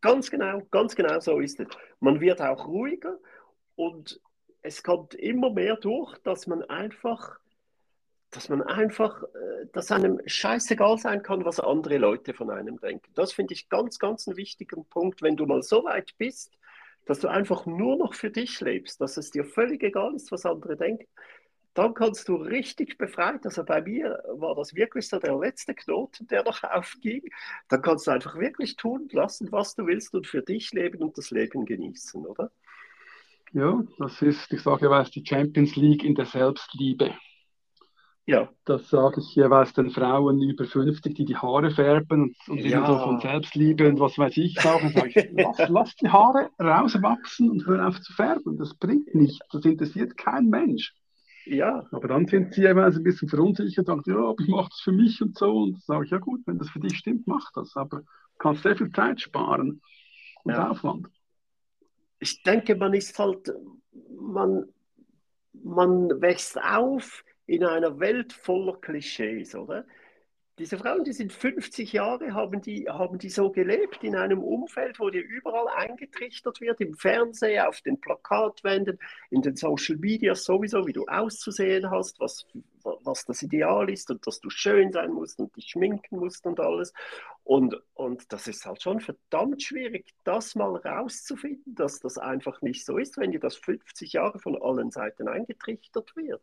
Ganz genau, ganz genau so ist es. Man wird auch ruhiger und es kommt immer mehr durch, dass man einfach, dass man einfach, äh, dass einem scheißegal sein kann, was andere Leute von einem denken. Das finde ich ganz, ganz einen wichtigen Punkt, wenn du mal so weit bist, dass du einfach nur noch für dich lebst, dass es dir völlig egal ist, was andere denken, dann kannst du richtig befreit, also bei mir war das wirklich so der letzte Knoten, der noch aufging, dann kannst du einfach wirklich tun lassen, was du willst und für dich leben und das Leben genießen, oder? Ja, das ist, ich sage jeweils, die Champions League in der Selbstliebe. Ja. Das sage ich jeweils den Frauen über 50, die die Haare färben und, und ja. so von Selbstliebe und was weiß ich auch. Dann sage ich, lass, lass die Haare rauswachsen und hör auf zu färben. Das bringt nichts. Das interessiert kein Mensch. Ja. Aber dann sind sie jeweils ein bisschen verunsichert und sagen, ja, aber ich mache das für mich und so. Und dann sage ich, ja gut, wenn das für dich stimmt, mach das. Aber du kannst sehr viel Zeit sparen und ja. Aufwand. Ich denke, man ist halt, man, man wächst auf in einer Welt voller Klischees, oder? Diese Frauen, die sind 50 Jahre, haben die, haben die so gelebt in einem Umfeld, wo dir überall eingetrichtert wird, im Fernsehen, auf den Plakatwänden, in den Social Media sowieso, wie du auszusehen hast, was, was das Ideal ist und dass du schön sein musst und dich schminken musst und alles. Und, und das ist halt schon verdammt schwierig, das mal rauszufinden, dass das einfach nicht so ist, wenn dir das 50 Jahre von allen Seiten eingetrichtert wird.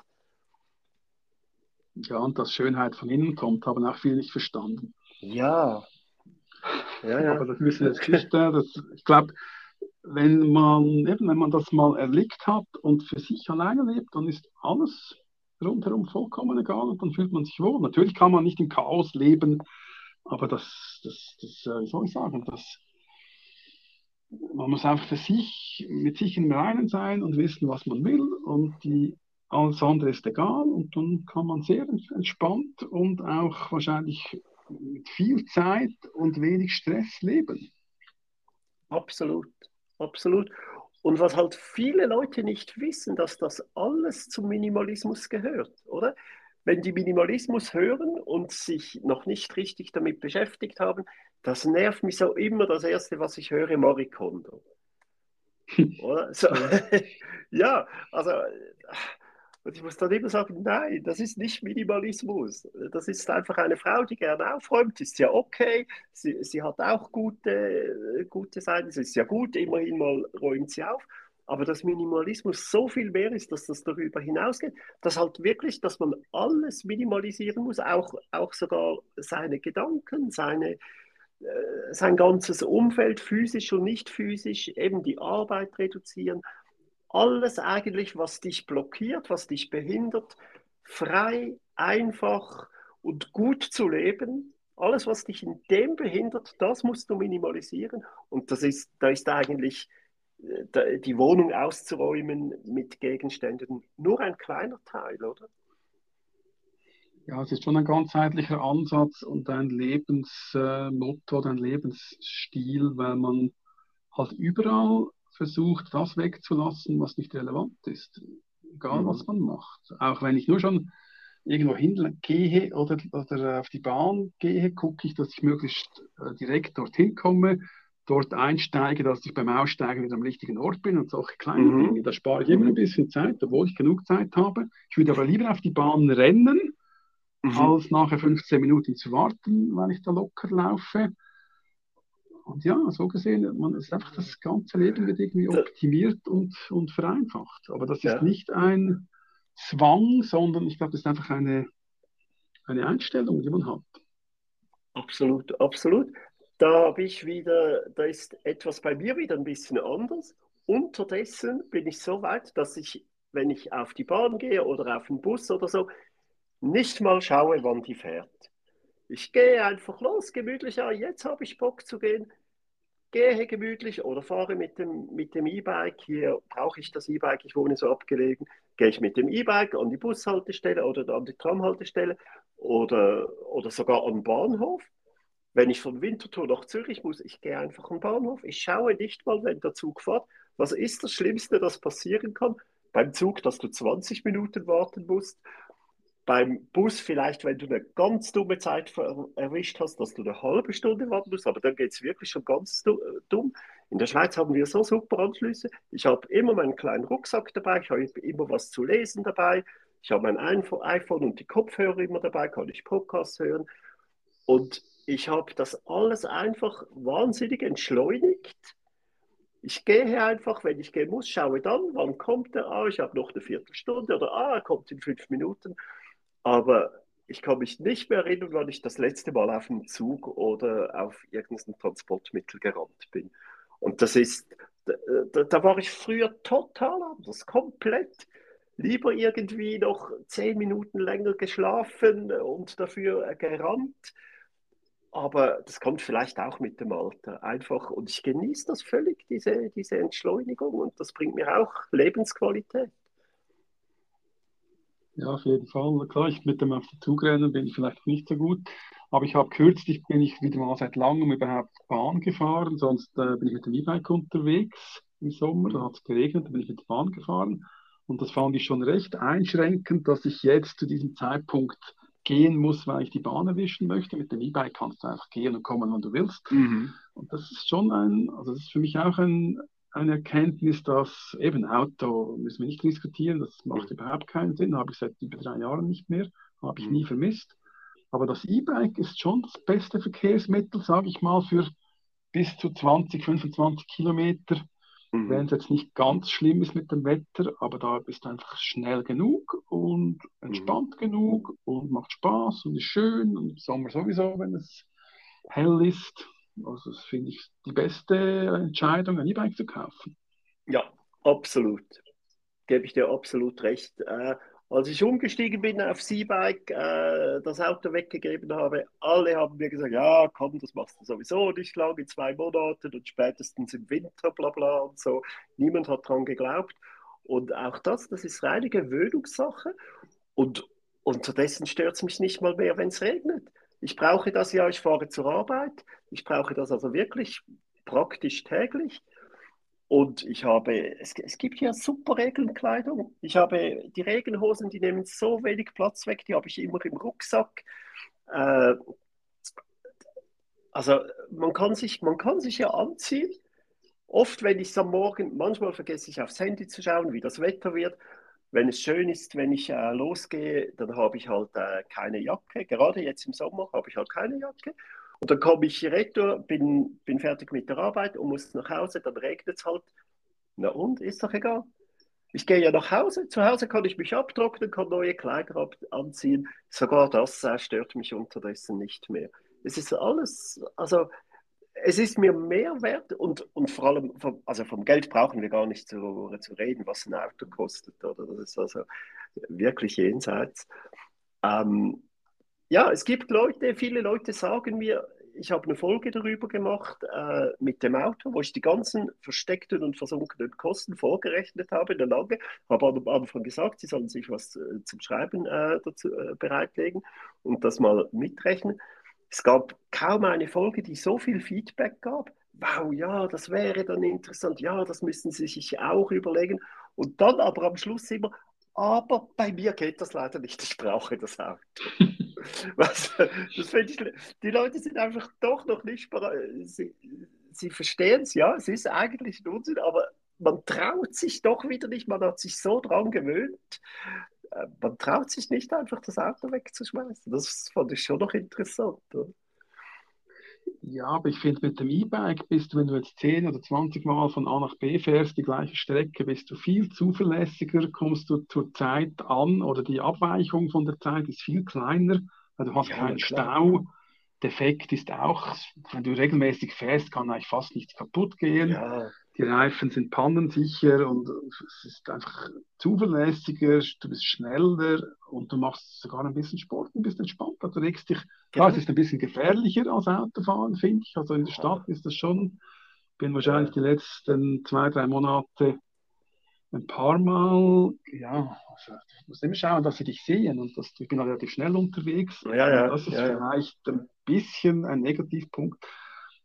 Ja, und dass Schönheit von innen kommt, haben auch viele nicht verstanden. Ja. ja, ja. Aber das müssen jetzt nicht, äh, das, ich glaube, wenn man, eben, wenn man das mal erlebt hat und für sich alleine lebt, dann ist alles rundherum vollkommen egal und dann fühlt man sich wohl. Natürlich kann man nicht im Chaos leben, aber das, das, das äh, wie soll ich sagen, das, man muss einfach für sich, mit sich im Reinen sein und wissen, was man will und die alles andere ist egal und dann kann man sehr entspannt und auch wahrscheinlich mit viel Zeit und wenig Stress leben. Absolut, absolut. Und was halt viele Leute nicht wissen, dass das alles zum Minimalismus gehört, oder? Wenn die Minimalismus hören und sich noch nicht richtig damit beschäftigt haben, das nervt mich so immer das Erste, was ich höre, Marie Kondo. Oder? So, ja, also und ich muss dann immer sagen, nein, das ist nicht Minimalismus. Das ist einfach eine Frau, die gerne aufräumt, ist ja okay. Sie, sie hat auch gute, gute Seiten, es ist ja gut, immerhin mal räumt sie auf. Aber dass Minimalismus so viel mehr ist, dass das darüber hinausgeht, dass halt wirklich, dass man alles minimalisieren muss, auch, auch sogar seine Gedanken, seine, äh, sein ganzes Umfeld, physisch und nicht physisch, eben die Arbeit reduzieren alles eigentlich, was dich blockiert, was dich behindert, frei, einfach und gut zu leben. Alles, was dich in dem behindert, das musst du minimalisieren. Und das ist, da ist eigentlich äh, die Wohnung auszuräumen mit Gegenständen nur ein kleiner Teil, oder? Ja, es ist schon ein ganzheitlicher Ansatz und ein Lebensmotto, ein Lebensstil, weil man halt überall versucht, das wegzulassen, was nicht relevant ist. Egal, mhm. was man macht. Auch wenn ich nur schon irgendwo hingehe oder, oder auf die Bahn gehe, gucke ich, dass ich möglichst äh, direkt dorthin komme, dort einsteige, dass ich beim Aussteigen wieder am richtigen Ort bin und solche kleinen mhm. Dinge. Da spare ich immer ein bisschen Zeit, obwohl ich genug Zeit habe. Ich würde aber lieber auf die Bahn rennen, mhm. als nachher 15 Minuten zu warten, weil ich da locker laufe. Und ja, so gesehen, man ist einfach das ganze Leben wird irgendwie optimiert und, und vereinfacht. Aber das ist ja. nicht ein Zwang, sondern ich glaube, das ist einfach eine, eine Einstellung, die man hat. Absolut, absolut. Da habe ich wieder, da ist etwas bei mir wieder ein bisschen anders. Unterdessen bin ich so weit, dass ich, wenn ich auf die Bahn gehe oder auf den Bus oder so, nicht mal schaue, wann die fährt. Ich gehe einfach los, gemütlich, ja, jetzt habe ich Bock zu gehen. gehe gemütlich oder fahre mit dem mit dem E-Bike. Hier brauche ich das E-Bike, ich wohne so abgelegen. Gehe ich mit dem E-Bike an die Bushaltestelle oder an die Tramhaltestelle oder, oder sogar den Bahnhof. Wenn ich von Winterthur nach Zürich muss, ich gehe einfach am Bahnhof. Ich schaue nicht mal, wenn der Zug fährt. Was ist das Schlimmste, das passieren kann? Beim Zug, dass du 20 Minuten warten musst beim Bus vielleicht, wenn du eine ganz dumme Zeit erwischt hast, dass du eine halbe Stunde warten musst, aber dann geht es wirklich schon ganz dumm. In der Schweiz haben wir so super Anschlüsse. Ich habe immer meinen kleinen Rucksack dabei, ich habe immer was zu lesen dabei, ich habe mein iPhone und die Kopfhörer immer dabei, kann ich Podcasts hören. Und ich habe das alles einfach wahnsinnig entschleunigt. Ich gehe einfach, wenn ich gehen muss, schaue dann, wann kommt er? Ah, ich habe noch eine Viertelstunde oder ah, er kommt in fünf Minuten. Aber ich kann mich nicht mehr erinnern, wann ich das letzte Mal auf einem Zug oder auf irgendeinem Transportmittel gerannt bin. Und das ist, da, da, war ich früher total anders, komplett. Lieber irgendwie noch zehn Minuten länger geschlafen und dafür gerannt. Aber das kommt vielleicht auch mit dem Alter. Einfach, und ich genieße das völlig, diese, diese Entschleunigung. Und das bringt mir auch Lebensqualität. Ja, auf jeden Fall. Klar, ich mit dem auf den Zug rennen bin ich vielleicht nicht so gut. Aber ich habe kürzlich, bin ich wieder mal seit langem überhaupt Bahn gefahren. Sonst äh, bin ich mit dem E-Bike unterwegs im Sommer. Da hat es geregnet, da bin ich mit der Bahn gefahren. Und das fand ich schon recht einschränkend, dass ich jetzt zu diesem Zeitpunkt gehen muss, weil ich die Bahn erwischen möchte. Mit dem E-Bike kannst du einfach gehen und kommen, wann du willst. Mhm. Und das ist schon ein, also das ist für mich auch ein, eine Erkenntnis, dass eben Auto müssen wir nicht diskutieren, das macht überhaupt keinen Sinn, habe ich seit über drei Jahren nicht mehr, habe ich nie vermisst. Aber das E-Bike ist schon das beste Verkehrsmittel, sage ich mal, für bis zu 20, 25 Kilometer, mhm. wenn es jetzt nicht ganz schlimm ist mit dem Wetter, aber da bist du einfach schnell genug und entspannt mhm. genug und macht Spaß und ist schön und im Sommer sowieso, wenn es hell ist. Also das finde ich die beste Entscheidung, ein E-Bike zu kaufen. Ja, absolut. Gebe ich dir absolut recht. Äh, als ich umgestiegen bin aufs E-Bike, äh, das Auto weggegeben habe, alle haben mir gesagt, ja, komm, das machst du sowieso nicht lang, in zwei Monaten und spätestens im Winter, bla bla und so. Niemand hat daran geglaubt. Und auch das, das ist reine Gewöhnungssache. Und unterdessen stört es mich nicht mal mehr, wenn es regnet. Ich brauche das ja, ich fahre zur Arbeit. Ich brauche das also wirklich praktisch täglich. Und ich habe, es, es gibt ja super Regenkleidung. Ich habe die Regenhosen, die nehmen so wenig Platz weg, die habe ich immer im Rucksack. Äh, also man kann, sich, man kann sich ja anziehen. Oft, wenn ich es am Morgen, manchmal vergesse ich aufs Handy zu schauen, wie das Wetter wird wenn es schön ist, wenn ich äh, losgehe, dann habe ich halt äh, keine Jacke. Gerade jetzt im Sommer habe ich halt keine Jacke. Und dann komme ich retour, bin, bin fertig mit der Arbeit und muss nach Hause, dann regnet es halt. Na und, ist doch egal. Ich gehe ja nach Hause. Zu Hause kann ich mich abtrocknen, kann neue Kleider anziehen. Sogar das äh, stört mich unterdessen nicht mehr. Es ist alles, also es ist mir mehr wert und, und vor allem, vom, also vom Geld brauchen wir gar nicht zu, zu reden, was ein Auto kostet. Oder? Das ist also wirklich jenseits. Ähm, ja, es gibt Leute, viele Leute sagen mir, ich habe eine Folge darüber gemacht äh, mit dem Auto, wo ich die ganzen versteckten und versunkenen Kosten vorgerechnet habe, eine lange. Habe am Anfang gesagt, sie sollen sich was äh, zum Schreiben äh, dazu äh, bereitlegen und das mal mitrechnen. Es gab kaum eine Folge, die so viel Feedback gab. Wow, ja, das wäre dann interessant. Ja, das müssen Sie sich auch überlegen. Und dann aber am Schluss immer, aber bei mir geht das leider nicht. Ich brauche das Auto. Was, das ich, die Leute sind einfach doch noch nicht bereit. Sie, sie verstehen es, ja, es ist eigentlich ein Unsinn, aber man traut sich doch wieder nicht. Man hat sich so dran gewöhnt, man traut sich nicht einfach das Auto wegzuschmeißen. Das fand ich schon noch interessant. Oder? Ja, aber ich finde, mit dem E-Bike bist du, wenn du jetzt 10 oder 20 Mal von A nach B fährst, die gleiche Strecke, bist du viel zuverlässiger, kommst du zur Zeit an oder die Abweichung von der Zeit ist viel kleiner, weil du hast ja, keinen Stau. Defekt ist auch, wenn du regelmäßig fährst, kann eigentlich fast nichts kaputt gehen. Ja die Reifen sind pannensicher und es ist einfach zuverlässiger, du bist schneller und du machst sogar ein bisschen Sport und bist entspannter. Du regst dich, klar, es ist ein bisschen gefährlicher als Autofahren, finde ich. Also in der Stadt ist das schon Bin wahrscheinlich die letzten zwei, drei Monate ein paar Mal, ja, also, ich muss immer schauen, dass sie dich sehen und das, ich bin relativ schnell unterwegs. Ja, ja, das ist ja, ja. vielleicht ein bisschen ein Negativpunkt,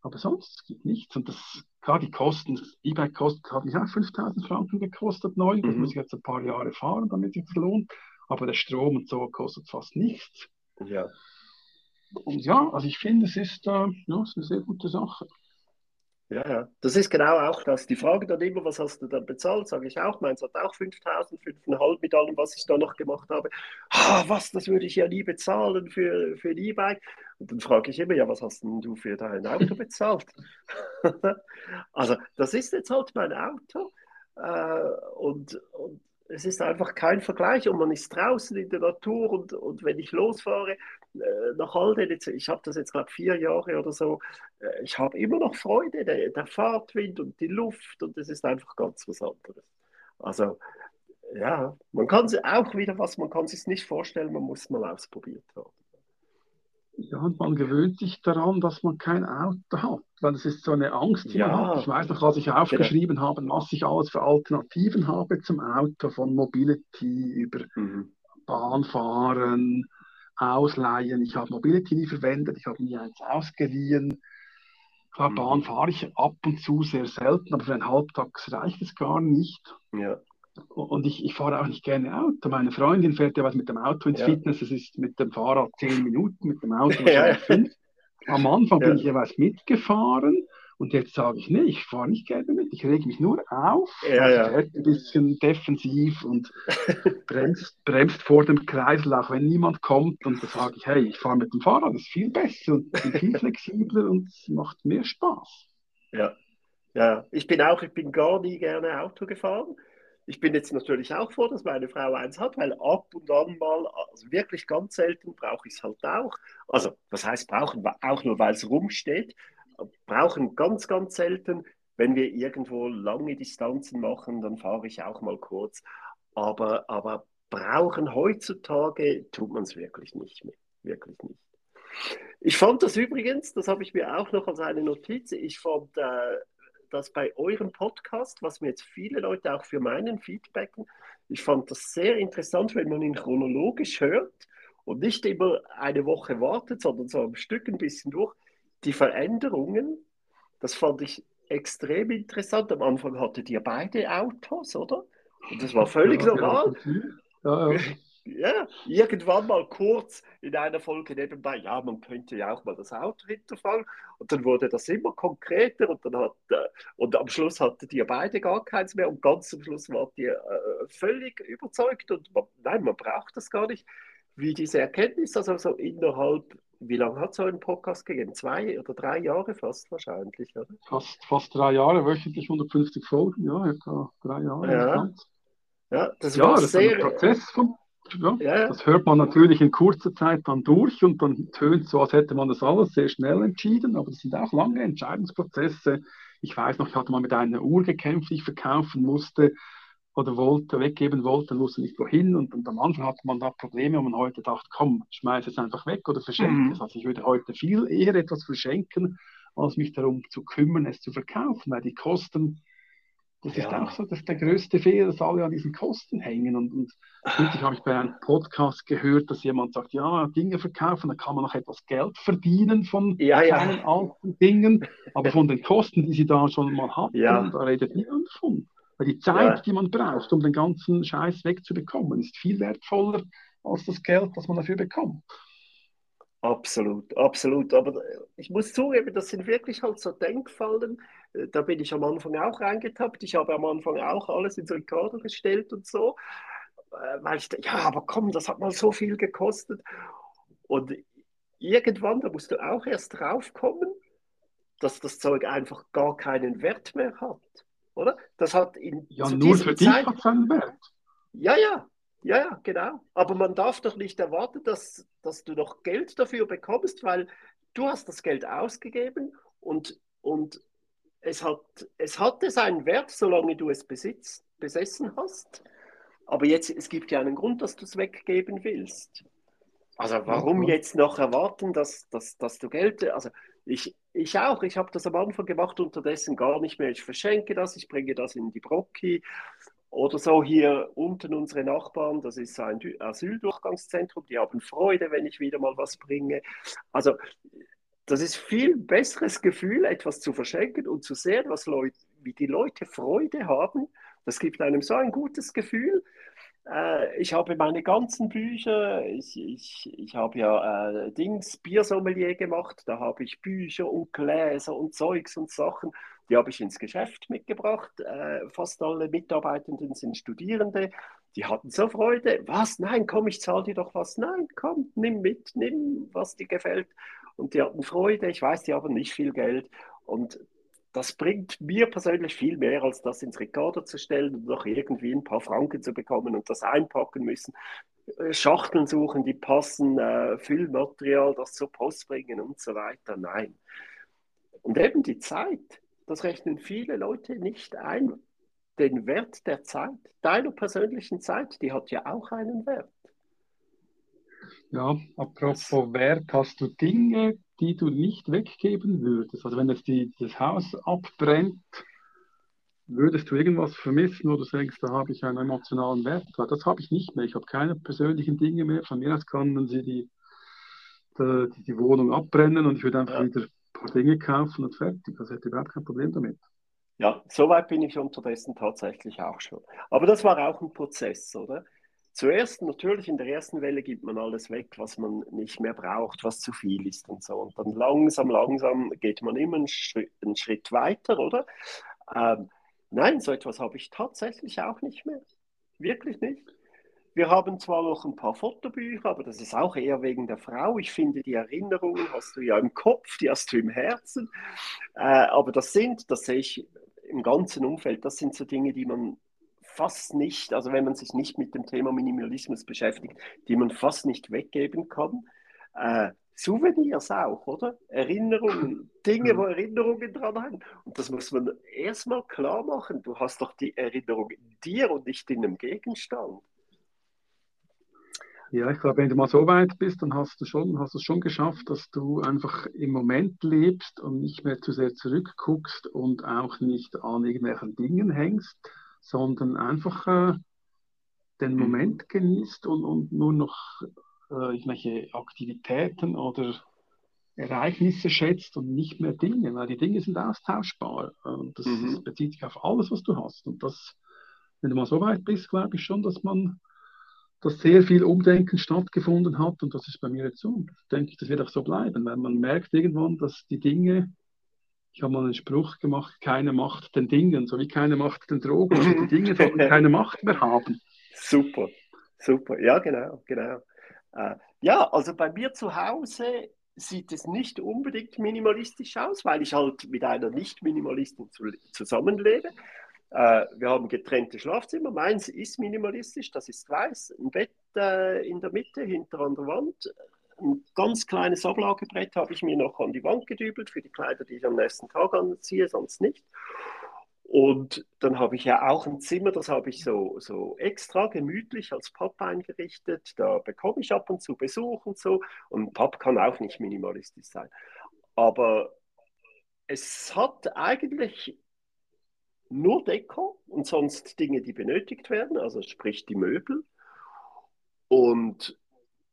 aber sonst gibt nichts. Und das, klar, die Kosten, das E-Bike kostet, hat mich auch 5000 Franken gekostet, neu. Das Mhm. muss ich jetzt ein paar Jahre fahren, damit sich das lohnt. Aber der Strom und so kostet fast nichts. Ja. Und ja, also ich finde, es ist, äh, ja, es ist eine sehr gute Sache. Ja, ja. Das ist genau auch das. Die Frage dann immer, was hast du dann bezahlt? Sage ich auch. Meins hat auch 5000, 5,5 mit allem, was ich da noch gemacht habe. Ah, was, das würde ich ja nie bezahlen für, für ein E-Bike. Und dann frage ich immer, ja, was hast denn du für dein Auto bezahlt? also, das ist jetzt halt mein Auto. Äh, und, und es ist einfach kein Vergleich und man ist draußen in der Natur und, und wenn ich losfahre, äh, nach all den, ich habe das jetzt glaube vier Jahre oder so, äh, ich habe immer noch Freude, der, der Fahrtwind und die Luft und es ist einfach ganz was anderes. Also ja, man kann sich auch wieder was, man kann sich nicht vorstellen, man muss mal ausprobiert haben. Ja, und man gewöhnt sich daran, dass man kein Auto hat, weil es ist so eine Angst, die man Ja. hat. Ich weiß noch, als ich aufgeschrieben habe, was ich alles für Alternativen habe zum Auto, von Mobility über Mhm. Bahnfahren, Ausleihen. Ich habe Mobility nie verwendet, ich habe nie eins ausgeliehen. Klar, Mhm. Bahn fahre ich ab und zu sehr selten, aber für einen Halbtags reicht es gar nicht. Ja, Und ich, ich fahre auch nicht gerne Auto. Meine Freundin fährt ja was mit dem Auto ins Ja. Fitness. Es ist mit dem Fahrrad zehn Minuten, mit dem Auto wahrscheinlich fünf. Am Anfang bin Ja. ich jeweils mitgefahren und jetzt sage ich, nee, ich fahre nicht gerne mit. Ich reg mich nur auf. Ja, Also ja. ein bisschen defensiv und bremst, bremst vor dem Kreisel, auch wenn niemand kommt. Und da sage ich, hey, ich fahre mit dem Fahrrad, das ist viel besser und bin viel flexibler und es macht mehr Spaß. ja, ja. Ich bin auch, ich bin gar nie gerne Auto gefahren. Ich bin jetzt natürlich auch froh, dass meine Frau eins hat, weil ab und an mal, also wirklich ganz selten brauche ich es halt auch. Also, was heißt brauchen? Auch nur, weil es rumsteht. Brauchen ganz, ganz selten. Wenn wir irgendwo lange Distanzen machen, dann fahre ich auch mal kurz. Aber, aber brauchen heutzutage tut man es wirklich nicht mehr. Wirklich nicht. Ich fand das übrigens, das habe ich mir auch noch als eine Notiz, ich fand äh, das bei eurem Podcast, was mir jetzt viele Leute auch für meinen Feedbacken, ich fand das sehr interessant, wenn man ihn chronologisch hört und nicht immer eine Woche wartet, sondern so am Stück ein bisschen durch. Die Veränderungen, das fand ich extrem interessant. Am Anfang hattet ihr beide Autos, oder? Und das war völlig Ja, normal. Ja, ja. Ja, irgendwann mal kurz in einer Folge nebenbei, ja, man könnte ja auch mal das Auto hinterfragen. Und dann wurde das immer konkreter und dann hat, äh, und am Schluss hattet ihr beide gar keins mehr und ganz zum Schluss wart ihr äh, völlig überzeugt und man, nein, man braucht das gar nicht. Wie diese Erkenntnis, also so innerhalb, wie lange hat es so einen Podcast gegeben? Zwei oder drei Jahre fast wahrscheinlich, oder? Fast, fast drei Jahre, wöchentlich 150 Folgen, ja, etwa drei Jahre. Ja. Ja, das Ja, war das ist ein sehr. Prozess von, ja, Ja, das hört man natürlich in kurzer Zeit dann durch und dann tönt so, als hätte man das alles sehr schnell entschieden, aber das sind auch lange Entscheidungsprozesse. Ich weiß noch, ich hatte mal mit einer Uhr gekämpft, die ich verkaufen musste oder wollte, weggeben wollte, wusste nicht wohin und, und am Anfang hatte man da Probleme und man heute dachte, komm, schmeiß es einfach weg oder verschenke Mhm. es. Also ich würde heute viel eher etwas verschenken, als mich darum zu kümmern, es zu verkaufen, weil die Kosten das ist Ja. auch so, das ist der größte Fehler, dass alle an diesen Kosten hängen. Und, und kürzlich habe ich bei einem Podcast gehört, dass jemand sagt, ja, Dinge verkaufen, da kann man noch etwas Geld verdienen von Ja, ja. kleinen alten Dingen, aber von den Kosten, die sie da schon mal hatten, Ja. da redet niemand von. Weil die Zeit, Ja. die man braucht, um den ganzen Scheiß wegzubekommen, ist viel wertvoller als das Geld, das man dafür bekommt. Absolut, absolut. Aber ich muss zugeben, das sind wirklich halt so Denkfallen. Äh, Da bin ich am Anfang auch reingetappt. Ich habe am Anfang auch alles ins Ricardo gestellt und so. Äh, Weil ich dachte, ja, aber komm, das hat mal so viel gekostet. Und irgendwann, da musst du auch erst draufkommen, dass das Zeug einfach gar keinen Wert mehr hat. Oder? Das hat in Ja, nur diesem für dich Zeit- hat es einen Wert. ja, ja, ja, ja, genau. Aber man darf doch nicht erwarten, dass, dass du noch Geld dafür bekommst, weil du hast das Geld ausgegeben und, und es hat, es hatte seinen Wert, solange du es besitzt, besessen hast. Aber jetzt, es gibt ja einen Grund, dass du es weggeben willst. Also warum klar. jetzt noch erwarten, dass, dass, dass du Geld, also ich, ich auch. Ich habe das am Anfang gemacht, unterdessen gar nicht mehr. Ich verschenke das, ich bringe das in die Brocki. Oder so hier unten unsere Nachbarn, das ist ein Asyldurchgangszentrum, die haben Freude, wenn ich wieder mal was bringe. Also das ist viel besseres Gefühl, etwas zu verschenken und zu sehen, was Leute, wie die Leute Freude haben. Das gibt einem so ein gutes Gefühl. Äh, ich habe meine ganzen Bücher, ich, ich, ich habe ja äh, Dings, Biersommelier gemacht, da habe ich Bücher und Gläser und Zeugs und Sachen, die habe ich ins Geschäft mitgebracht. Äh, fast alle Mitarbeitenden sind Studierende, die hatten so Freude. Was? Nein, komm, ich zahle dir doch was. Nein, komm, nimm mit, nimm, was dir gefällt. Und die hatten Freude, ich weiß, die haben nicht viel Geld. Und das bringt mir persönlich viel mehr, als das ins Rekorder zu stellen und noch irgendwie ein paar Franken zu bekommen und das einpacken müssen. Äh, Schachteln suchen, die passen, äh, Füllmaterial, das zur Post bringen und so weiter. Nein. Und eben die Zeit, das rechnen viele Leute nicht ein. Den Wert der Zeit, deiner persönlichen Zeit, die hat ja auch einen Wert. Ja, apropos Wert, hast du Dinge, die du nicht weggeben würdest? Also wenn jetzt die, das Haus abbrennt, würdest du irgendwas vermissen, wo du denkst, da habe ich einen emotionalen Wert? Das habe ich nicht mehr. Ich habe keine persönlichen Dinge mehr. Von mir aus können sie die, die, die Wohnung abbrennen und ich würde einfach ja. wieder ein paar Dinge kaufen und fertig. Also hätte überhaupt kein Problem damit. Ja, soweit bin ich unterdessen tatsächlich auch schon. Aber das war auch ein Prozess, oder? Zuerst natürlich in der ersten Welle gibt man alles weg, was man nicht mehr braucht, was zu viel ist und so. Und dann langsam, langsam geht man immer einen Schritt, einen Schritt weiter, oder? Ähm, nein, so etwas habe ich tatsächlich auch nicht mehr. Wirklich nicht. Wir haben zwar noch ein paar Fotobücher, aber das ist auch eher wegen der Frau. Ich finde, die Erinnerungen hast du ja im Kopf, die hast du im Herzen. Äh, aber das sind, das sehe ich im ganzen Umfeld, das sind so Dinge, die man fast nicht, also wenn man sich nicht mit dem Thema Minimalismus beschäftigt, die man fast nicht weggeben kann. Äh, Souvenirs auch, oder? Erinnerungen, Dinge, wo Erinnerungen dran hängen. Und das muss man erstmal klar machen. Du hast doch die Erinnerung in dir und nicht in einem Gegenstand. Ja, ich glaube, wenn du mal so weit bist, dann hast du schon, hast es schon geschafft, dass du einfach im Moment lebst und nicht mehr zu sehr zurückguckst und auch nicht an irgendwelchen Dingen hängst, sondern einfach äh, den mhm. Moment genießt und, und nur noch äh, irgendwelche Aktivitäten oder Ereignisse schätzt und nicht mehr Dinge, weil die Dinge sind austauschbar. Und das, mhm. bezieht sich auf alles, was du hast. Und das, wenn du mal so weit bist, glaube ich schon, dass man, dass sehr viel Umdenken stattgefunden hat und das ist bei mir jetzt so. Ich denke, das wird auch so bleiben, weil man merkt irgendwann, dass die Dinge ich habe mal einen Spruch gemacht, keine Macht den Dingen, so wie keine Macht den Drogen. Also die Dinge sollten keine Macht mehr haben. Super, super. Ja, genau, genau. Äh, ja, also bei mir zu Hause sieht es nicht unbedingt minimalistisch aus, weil ich halt mit einer Nicht-Minimalistin zu, zusammenlebe. Äh, wir haben getrennte Schlafzimmer. Meins ist minimalistisch, das ist weiß, ein Bett äh, in der Mitte, hinter an der Wand, ein ganz kleines Ablagebrett habe ich mir noch an die Wand gedübelt für die Kleider, die ich am nächsten Tag anziehe, sonst nicht. Und dann habe ich ja auch ein Zimmer, das habe ich so, so extra gemütlich als Pub eingerichtet. Da bekomme ich ab und zu Besuch und so. Und ein Pub kann auch nicht minimalistisch sein. Aber es hat eigentlich nur Deko und sonst Dinge, die benötigt werden, also sprich die Möbel. Und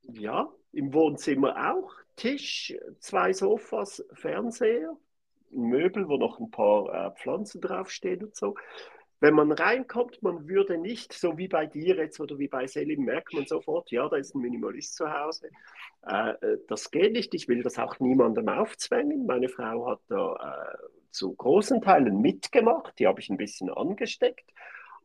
ja, im Wohnzimmer auch. Tisch, zwei Sofas, Fernseher, Möbel, wo noch ein paar äh, Pflanzen draufstehen und so. Wenn man reinkommt, man würde nicht, so wie bei dir jetzt oder wie bei Selim, merkt man sofort, ja, da ist ein Minimalist zu Hause. Äh, äh das geht nicht, ich will das auch niemandem aufzwängen. Meine Frau hat da äh, zu großen Teilen mitgemacht, die habe ich ein bisschen angesteckt.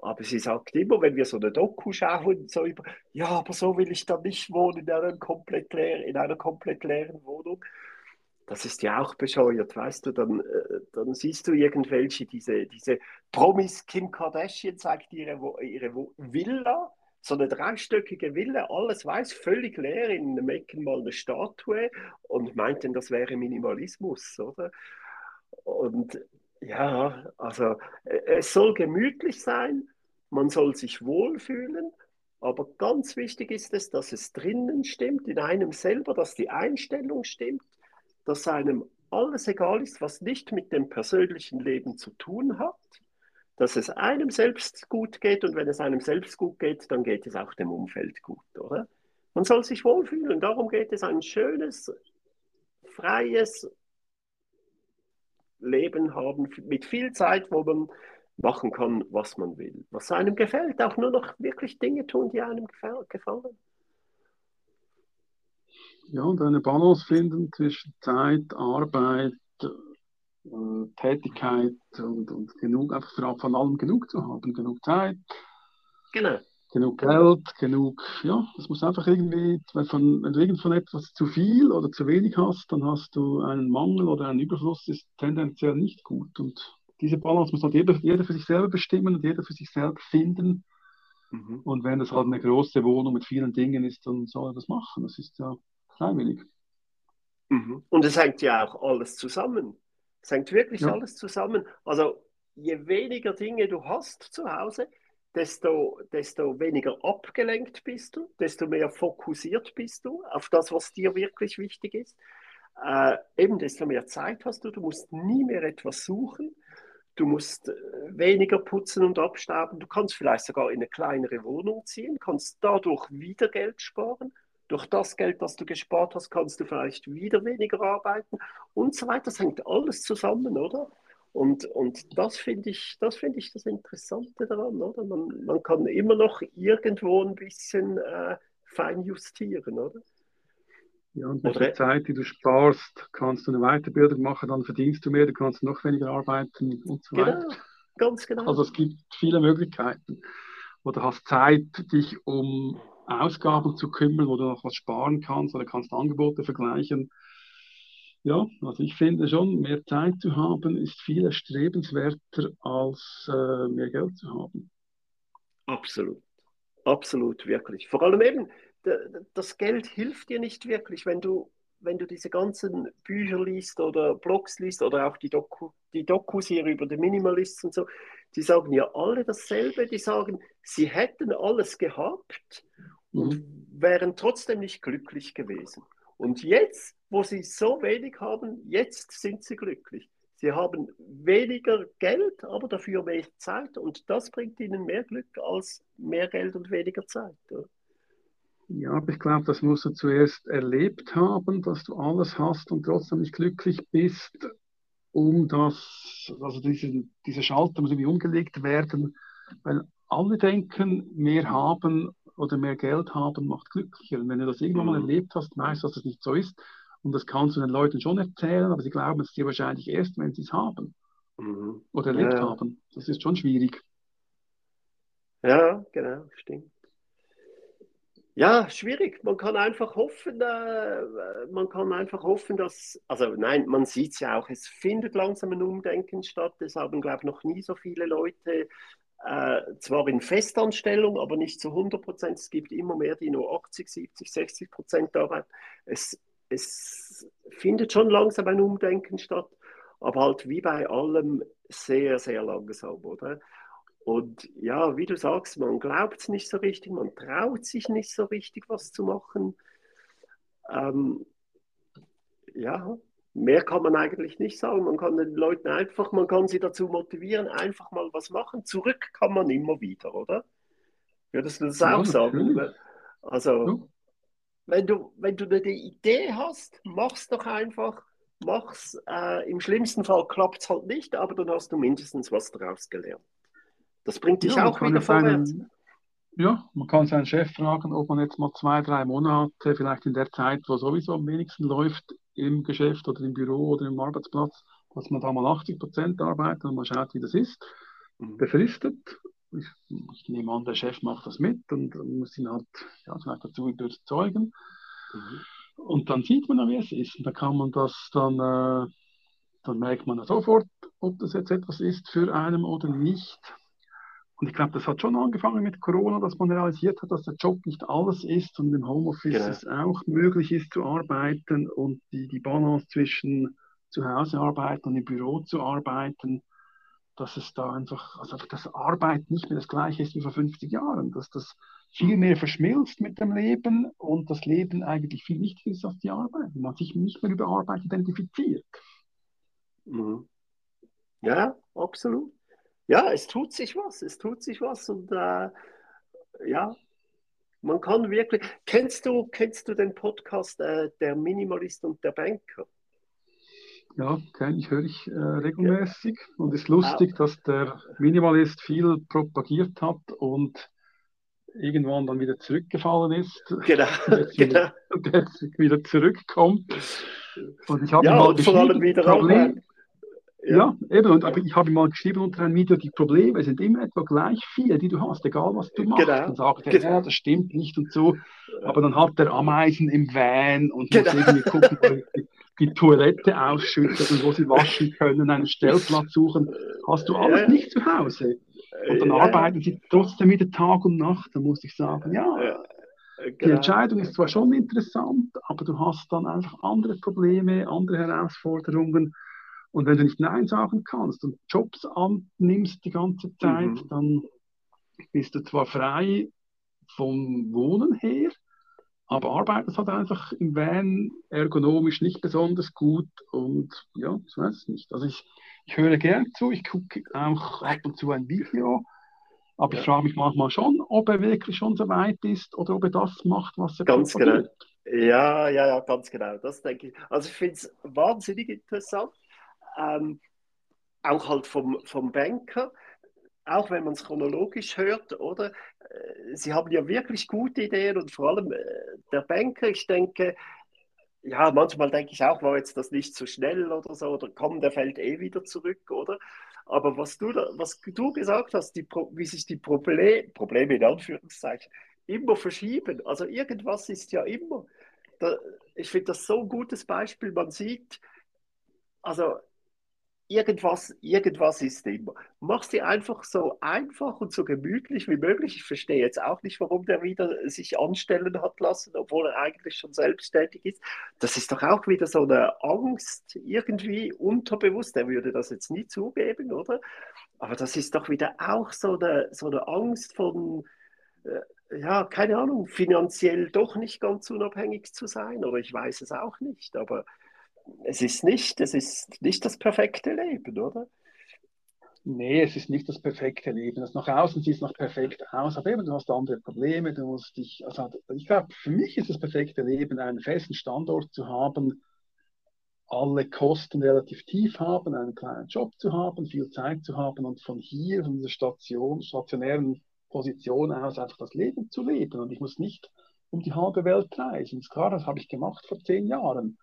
Aber sie sagt immer, wenn wir so eine Doku schauen, so über, ja, aber so will ich da nicht wohnen in einer komplett, leer, in einer komplett leeren Wohnung. Das ist ja auch bescheuert, weißt du, dann, äh, dann siehst du irgendwelche, diese, diese Promis, Kim Kardashian zeigt ihre, ihre Villa, so eine dreistöckige Villa, alles weiß, völlig leer, in einem Ecken mal eine Statue und meinten, das wäre Minimalismus, oder? Und ja, also äh, es soll gemütlich sein, man soll sich wohlfühlen, aber ganz wichtig ist es, dass es drinnen stimmt, in einem selber, dass die Einstellung stimmt, dass einem alles egal ist, was nicht mit dem persönlichen Leben zu tun hat, dass es einem selbst gut geht und wenn es einem selbst gut geht, dann geht es auch dem Umfeld gut, oder? Man soll sich wohlfühlen darum geht es, ein schönes, freies Leben haben mit viel Zeit, wo man machen kann, was man will, was einem gefällt, auch nur noch wirklich Dinge tun, die einem gefallen. Ja, und eine Balance finden zwischen Zeit, Arbeit, äh, Tätigkeit und, und genug, einfach von allem genug zu haben. Genug Zeit, genau. Genug Geld, genug, ja, das muss einfach irgendwie, von, wenn du irgend von etwas zu viel oder zu wenig hast, dann hast du einen Mangel oder einen Überfluss, ist tendenziell nicht gut. Und diese Balance muss halt jeder, jeder für sich selber bestimmen und jeder für sich selber finden. Mhm. Und wenn das halt eine große Wohnung mit vielen Dingen ist, dann soll er das machen. Das ist ja freiwillig. Mhm. Und es hängt ja auch alles zusammen. Es hängt wirklich ja. alles zusammen. Also je weniger Dinge du hast zu Hause, desto, desto weniger abgelenkt bist du, desto mehr fokussiert bist du auf das, was dir wirklich wichtig ist. Äh, eben desto mehr Zeit hast du, du musst nie mehr etwas suchen, du musst äh, weniger putzen und abstauben, du kannst vielleicht sogar in eine kleinere Wohnung ziehen, kannst dadurch wieder Geld sparen durch das Geld, das du gespart hast, kannst du vielleicht wieder weniger arbeiten und so weiter. Das hängt alles zusammen, oder? Und, und das finde ich, das finde ich das Interessante daran, oder? Man, man kann immer noch irgendwo ein bisschen äh, fein justieren, oder? Ja, und mit der Zeit, die du sparst, kannst du eine Weiterbildung machen, dann verdienst du mehr, du kannst noch weniger arbeiten und so genau, weiter. Ganz genau. Also es gibt viele Möglichkeiten. Oder hast Zeit, dich um Ausgaben zu kümmern, wo du noch was sparen kannst oder kannst Angebote vergleichen. Ja, also ich finde schon, mehr Zeit zu haben ist viel erstrebenswerter als äh, mehr Geld zu haben. Absolut, absolut, wirklich. Vor allem eben, das Geld hilft dir nicht wirklich, wenn du, wenn du diese ganzen Bücher liest oder Blogs liest oder auch die, Doku, die Dokus hier über die Minimalists und so, die sagen ja alle dasselbe, die sagen, sie hätten alles gehabt und mhm. wären trotzdem nicht glücklich gewesen. Und jetzt, wo sie so wenig haben, jetzt sind sie glücklich. Sie haben weniger Geld, aber dafür mehr Zeit und das bringt ihnen mehr Glück als mehr Geld und weniger Zeit. Oder? Ja, aber ich glaube, das musst du zuerst erlebt haben, dass du alles hast und trotzdem nicht glücklich bist, um das, also diese, diese Schalter muss irgendwie umgelegt werden, weil alle denken, mehr haben oder mehr Geld haben macht glücklicher. Und wenn du das irgendwann mal mhm. erlebt hast, weißt du, dass das nicht so ist. Und das kannst du den Leuten schon erzählen, aber sie glauben es dir wahrscheinlich erst, wenn sie es haben mhm. oder erlebt ja. haben. Das ist schon schwierig. Ja, genau, stimmt. Ja, schwierig. Man kann einfach hoffen, äh, man kann einfach hoffen, dass, also nein, man sieht es ja auch, es findet langsam ein Umdenken statt. Es haben, glaube ich, noch nie so viele Leute äh, zwar in Festanstellung, aber nicht zu 100 Prozent. Es gibt immer mehr, die nur 80, 70, 60 Prozent arbeiten. Es, es findet schon langsam ein Umdenken statt, aber halt wie bei allem sehr, sehr langsam, oder? Und ja, wie du sagst, man glaubt es nicht so richtig, man traut sich nicht so richtig, was zu machen. Ähm, ja, Mehr kann man eigentlich nicht sagen. Man kann den Leuten einfach, man kann sie dazu motivieren, einfach mal was machen. Zurück kann man immer wieder, oder? Würdest du das ja, auch sagen? Natürlich. Also. Wenn, du, wenn du eine Idee hast, mach's doch einfach. Mach's. Äh, Im schlimmsten Fall klappt es halt nicht, aber dann hast du mindestens was daraus gelernt. Das bringt dich ja, auch wieder vorwärts. Einen, ja, man kann seinen Chef fragen, ob man jetzt mal zwei, drei Monate, vielleicht in der Zeit, wo sowieso am wenigsten läuft, im Geschäft oder im Büro oder im Arbeitsplatz, dass man da mal 80 Prozent arbeitet und mal schaut, wie das ist. Mhm. Befristet. Ich, ich, nehme an, der Chef macht das mit und, muss ihn halt ja, vielleicht dazu überzeugen. Mhm. Und dann sieht man, wie es ist. Und da kann man das dann, äh, dann merkt man sofort, ob das jetzt etwas ist für einen oder nicht. Und ich glaube, das hat schon angefangen mit Corona, dass man realisiert hat, dass der Job nicht alles ist und im Homeoffice genau. es auch möglich ist zu arbeiten und die, die Balance zwischen zu Hause arbeiten und im Büro zu arbeiten, dass es da einfach, also das Arbeit nicht mehr das gleiche ist wie vor 50 Jahren, dass das viel mehr verschmilzt mit dem Leben und das Leben eigentlich viel wichtiger ist als die Arbeit, man sich nicht mehr über Arbeit identifiziert. Mhm. Ja, absolut. Ja, es tut sich was, es tut sich was und äh, ja, man kann wirklich. Kennst du, kennst du den Podcast äh, Der Minimalist und der Banker? Ja, kenne ich, höre ich äh, regelmäßig. Ja. Und es ist lustig, ah. dass der Minimalist viel propagiert hat und irgendwann dann wieder zurückgefallen ist. Genau. Und genau. jetzt wieder zurückkommt. Und ich habe ja, mal und vor allem wieder Problem, ja, eben, und aber ich habe mal geschrieben unter einem Video, die Probleme sind immer etwa gleich viele, die du hast, egal was du machst. Genau. Dann sagt er, genau. ja, das stimmt nicht und so. Aber dann hat der Ameisen im Van und genau. muss irgendwie gucken, die, die Toilette ausschüttet und wo sie waschen können, einen Stellplatz suchen. Hast du alles nicht zu Hause. Und dann arbeiten sie trotzdem wieder Tag und Nacht. Da muss ich sagen, ja, ja. Genau. Die Entscheidung ist zwar schon interessant, aber du hast dann einfach andere Probleme, andere Herausforderungen. Und wenn du nicht Nein sagen kannst und Jobs annimmst die ganze Zeit, mhm. dann bist du zwar frei vom Wohnen her, aber arbeitest halt einfach im Van ergonomisch nicht besonders gut und ja, ich weiß nicht. Also ich, ich höre gern zu, ich gucke auch ab und zu ein Video, aber ja. ich frage mich manchmal schon, ob er wirklich schon so weit ist oder ob er das macht, was er Ganz genau. Ja, ja, ja, ganz genau. Das denke ich. Also ich finde es wahnsinnig interessant ähm, auch halt vom, vom Banker, auch wenn man es chronologisch hört, oder? Äh, sie haben ja wirklich gute Ideen und vor allem äh, der Banker, ich denke, ja, manchmal denke ich auch, war jetzt das nicht so schnell oder so, oder komm, der fällt eh wieder zurück, oder? Aber was du, da, was du gesagt hast, die, wie sich die Problem, Probleme in Anführungszeichen immer verschieben, also irgendwas ist ja immer. Da, ich finde das so ein gutes Beispiel. Man sieht, also irgendwas, irgendwas ist immer. Mach sie einfach so einfach und so gemütlich wie möglich. Ich verstehe jetzt auch nicht, warum der wieder sich anstellen hat lassen, obwohl er eigentlich schon selbstständig ist. Das ist doch auch wieder so eine Angst, irgendwie unterbewusst. Er würde das jetzt nie zugeben, oder? Aber das ist doch wieder auch so eine, so eine Angst von, äh, ja, keine Ahnung, finanziell doch nicht ganz unabhängig zu sein. Oder ich weiß es auch nicht. Aber es ist nicht, es ist nicht das perfekte Leben, oder? Nee, es ist nicht das perfekte Leben. Das nach außen sieht es noch perfekt aus, aber eben du hast andere Probleme. Du musst dich, also ich glaube, für mich ist das perfekte Leben, einen festen Standort zu haben, alle Kosten relativ tief haben, einen kleinen Job zu haben, viel Zeit zu haben und von hier, von dieser Station, stationären Position aus einfach das Leben zu leben. Und ich muss nicht um die halbe Welt reisen. Das ist klar, das habe ich gemacht vor zehn Jahren.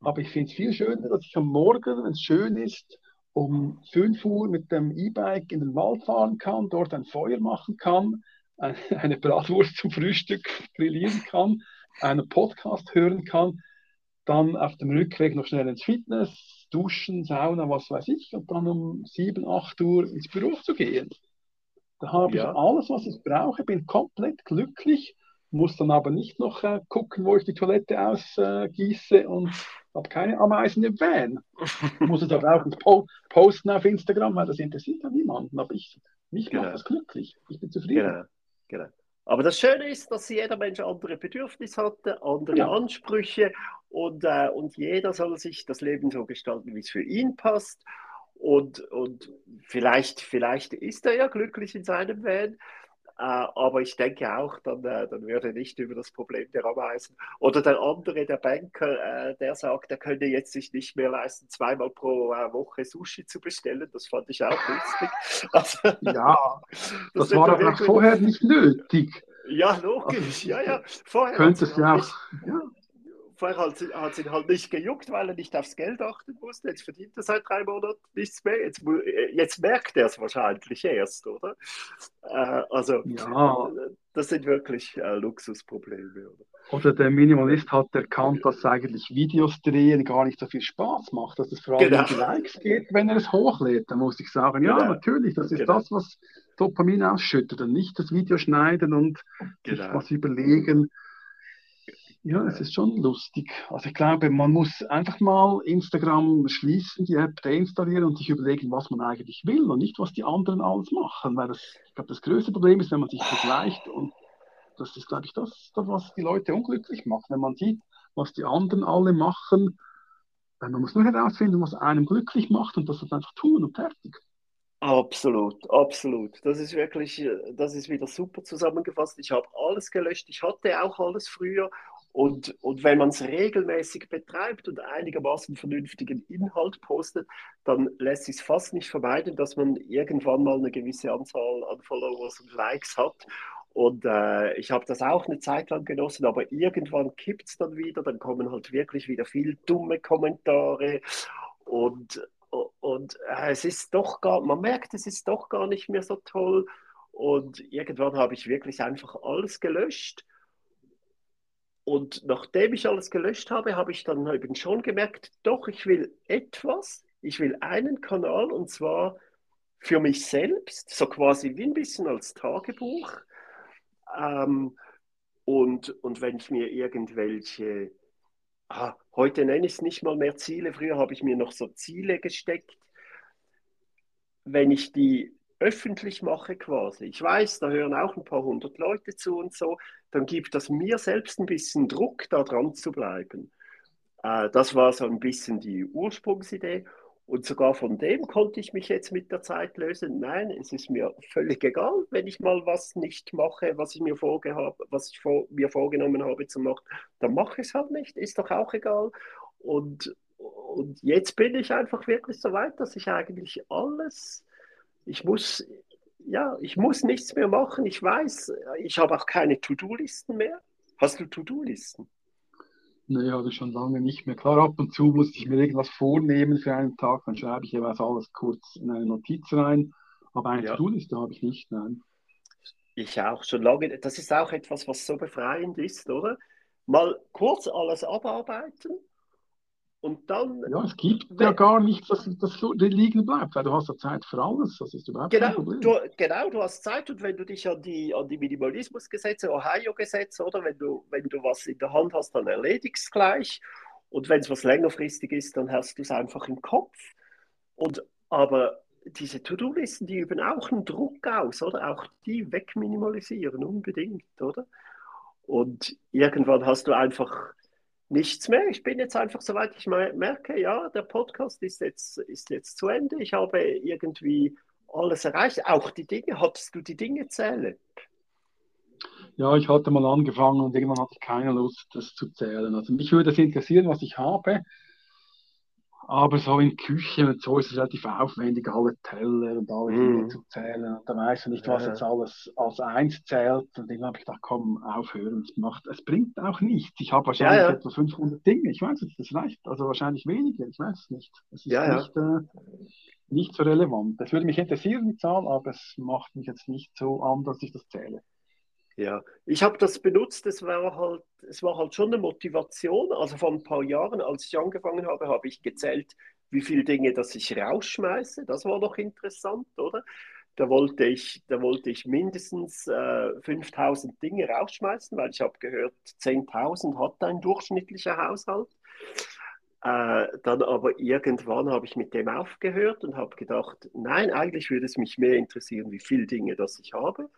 Aber ich finde es viel schöner, dass ich am Morgen, wenn es schön ist, um 5 Uhr mit dem E-Bike in den Wald fahren kann, dort ein Feuer machen kann, eine Bratwurst zum Frühstück grillieren kann, einen Podcast hören kann, dann auf dem Rückweg noch schnell ins Fitness, duschen, Sauna, was weiß ich, und dann um 7, 8 Uhr ins Büro zu gehen. Da habe ja. ich alles, was ich brauche, bin komplett glücklich, muss dann aber nicht noch äh, gucken, wo ich die Toilette ausgieße äh, und habe keine Ameisen im Van. Ich muss es aber auch nicht posten auf Instagram, weil das interessiert ja niemanden. Aber ich, mich genau. macht das glücklich. Ich bin zufrieden. Genau. genau. Aber das Schöne ist, dass jeder Mensch andere Bedürfnisse hat, andere ja. Ansprüche und, äh, und jeder soll sich das Leben so gestalten, wie es für ihn passt. Und, und vielleicht, vielleicht ist er ja glücklich in seinem Van, aber ich denke auch, dann, äh, dann würde nicht über das Problem der Ameisen. Oder der andere, der Banker, äh, der sagt, er könnte jetzt sich nicht mehr leisten, zweimal pro Woche Sushi zu bestellen. Das fand ich auch lustig. Also, ja, das, das war aber vorher nicht nötig. Ja, logisch. Ja, ja. Vorher Könntest du auch. Ja vorher hat, hat es ihn halt nicht gejuckt, weil er nicht aufs Geld achten musste. Jetzt verdient er seit drei Monaten nichts mehr. Jetzt, jetzt merkt er es wahrscheinlich erst, oder? Äh, also, ja. das sind wirklich äh, Luxusprobleme. Oder? oder der Minimalist hat erkannt, dass eigentlich Videos drehen gar nicht so viel Spaß macht, dass es vor allem genau. um die Likes geht, wenn er es hochlädt. Da muss ich sagen, ja, genau. natürlich, das ist genau. das, was Dopamin ausschüttet und nicht das Video schneiden und sich genau. was überlegen ja, es ist schon lustig. Also ich glaube, man muss einfach mal Instagram schließen, die App deinstallieren und sich überlegen, was man eigentlich will und nicht, was die anderen alles machen. Weil das, ich glaube, das größte Problem ist, wenn man sich vergleicht und das ist, glaube ich, das, was die Leute unglücklich macht. Wenn man sieht, was die anderen alle machen, Man muss nur herausfinden, was einem glücklich macht und das einfach tun und fertig. Absolut, absolut. Das ist wirklich, das ist wieder super zusammengefasst. Ich habe alles gelöscht. Ich hatte auch alles früher. Und, und wenn man es regelmäßig betreibt und einigermaßen vernünftigen Inhalt postet, dann lässt sich fast nicht vermeiden, dass man irgendwann mal eine gewisse Anzahl an Followers und Likes hat. Und äh, ich habe das auch eine Zeit lang genossen, aber irgendwann kippt es dann wieder, dann kommen halt wirklich wieder viel dumme Kommentare und, und äh, es ist doch gar, man merkt, es ist doch gar nicht mehr so toll. Und irgendwann habe ich wirklich einfach alles gelöscht. Und nachdem ich alles gelöscht habe, habe ich dann eben schon gemerkt, doch, ich will etwas, ich will einen Kanal und zwar für mich selbst, so quasi wie ein bisschen als Tagebuch. Ähm, und, und wenn ich mir irgendwelche, ah, heute nenne ich es nicht mal mehr Ziele, früher habe ich mir noch so Ziele gesteckt, wenn ich die öffentlich mache quasi, ich weiß, da hören auch ein paar hundert Leute zu und so, dann gibt das mir selbst ein bisschen Druck, da dran zu bleiben. Äh, das war so ein bisschen die Ursprungsidee. Und sogar von dem konnte ich mich jetzt mit der Zeit lösen. Nein, es ist mir völlig egal, wenn ich mal was nicht mache, was ich mir, vorgehab, was ich vor, mir vorgenommen habe zu machen, dann mache ich es halt nicht, ist doch auch egal. Und, und jetzt bin ich einfach wirklich so weit, dass ich eigentlich alles, ich muss, ja, ich muss nichts mehr machen. Ich weiß, ich habe auch keine To-Do-Listen mehr. Hast du To-Do-Listen? Nee, habe ich schon lange nicht mehr. Klar, ab und zu muss ich mir irgendwas vornehmen für einen Tag, dann schreibe ich jeweils alles kurz in eine Notiz rein. Aber eine ja. To-Do-Liste habe ich nicht, nein. Ich auch schon lange. Das ist auch etwas, was so befreiend ist, oder? Mal kurz alles abarbeiten und dann. Ja, es gibt ja gar nichts, das, das liegen bleibt, weil du hast ja Zeit für alles. Das ist überhaupt genau, kein Problem. Du, genau, du hast Zeit und wenn du dich an die, an die Minimalismusgesetze, Ohio-Gesetze, oder wenn du, wenn du was in der Hand hast, dann erledigst es gleich. Und wenn es was längerfristig ist, dann hast du es einfach im Kopf. Und aber diese To-Do-Listen, die üben auch einen Druck aus, oder? Auch die wegminimalisieren, unbedingt, oder? Und irgendwann hast du einfach nichts mehr. Ich bin jetzt einfach, soweit ich merke, ja, der Podcast ist jetzt, ist jetzt zu Ende. Ich habe irgendwie alles erreicht. Auch die Dinge, hattest du die Dinge zählen? Ja, ich hatte mal angefangen und irgendwann hatte ich keine Lust, das zu zählen. Also mich würde es interessieren, was ich habe. Aber so in Küche und so ist es relativ aufwendig, alle Teller und alle Dinge mm. zu zählen. Und dann weißt du nicht, was ja. jetzt alles als eins zählt. Und dann habe ich gedacht, komm, aufhören. Es, macht, es bringt auch nichts. Ich habe wahrscheinlich ja, ja. etwa 500 Dinge. Ich weiß nicht, das reicht. Also wahrscheinlich weniger. Ich weiß es nicht. Es ist nicht, äh, nicht so relevant. Es würde mich interessieren, die Zahl, aber es macht mich jetzt nicht so an, dass ich das zähle. Ja, ich habe das benutzt, es war, halt, es war halt schon eine Motivation. Also vor ein paar Jahren, als ich angefangen habe, habe ich gezählt, wie viele Dinge, dass ich rausschmeiße. Das war doch interessant, oder? Da wollte ich, da wollte ich mindestens äh, 5000 Dinge rausschmeißen, weil ich habe gehört, 10.000 hat ein durchschnittlicher Haushalt. Äh, dann aber irgendwann habe ich mit dem aufgehört und habe gedacht, nein, eigentlich würde es mich mehr interessieren, wie viele Dinge das ich habe.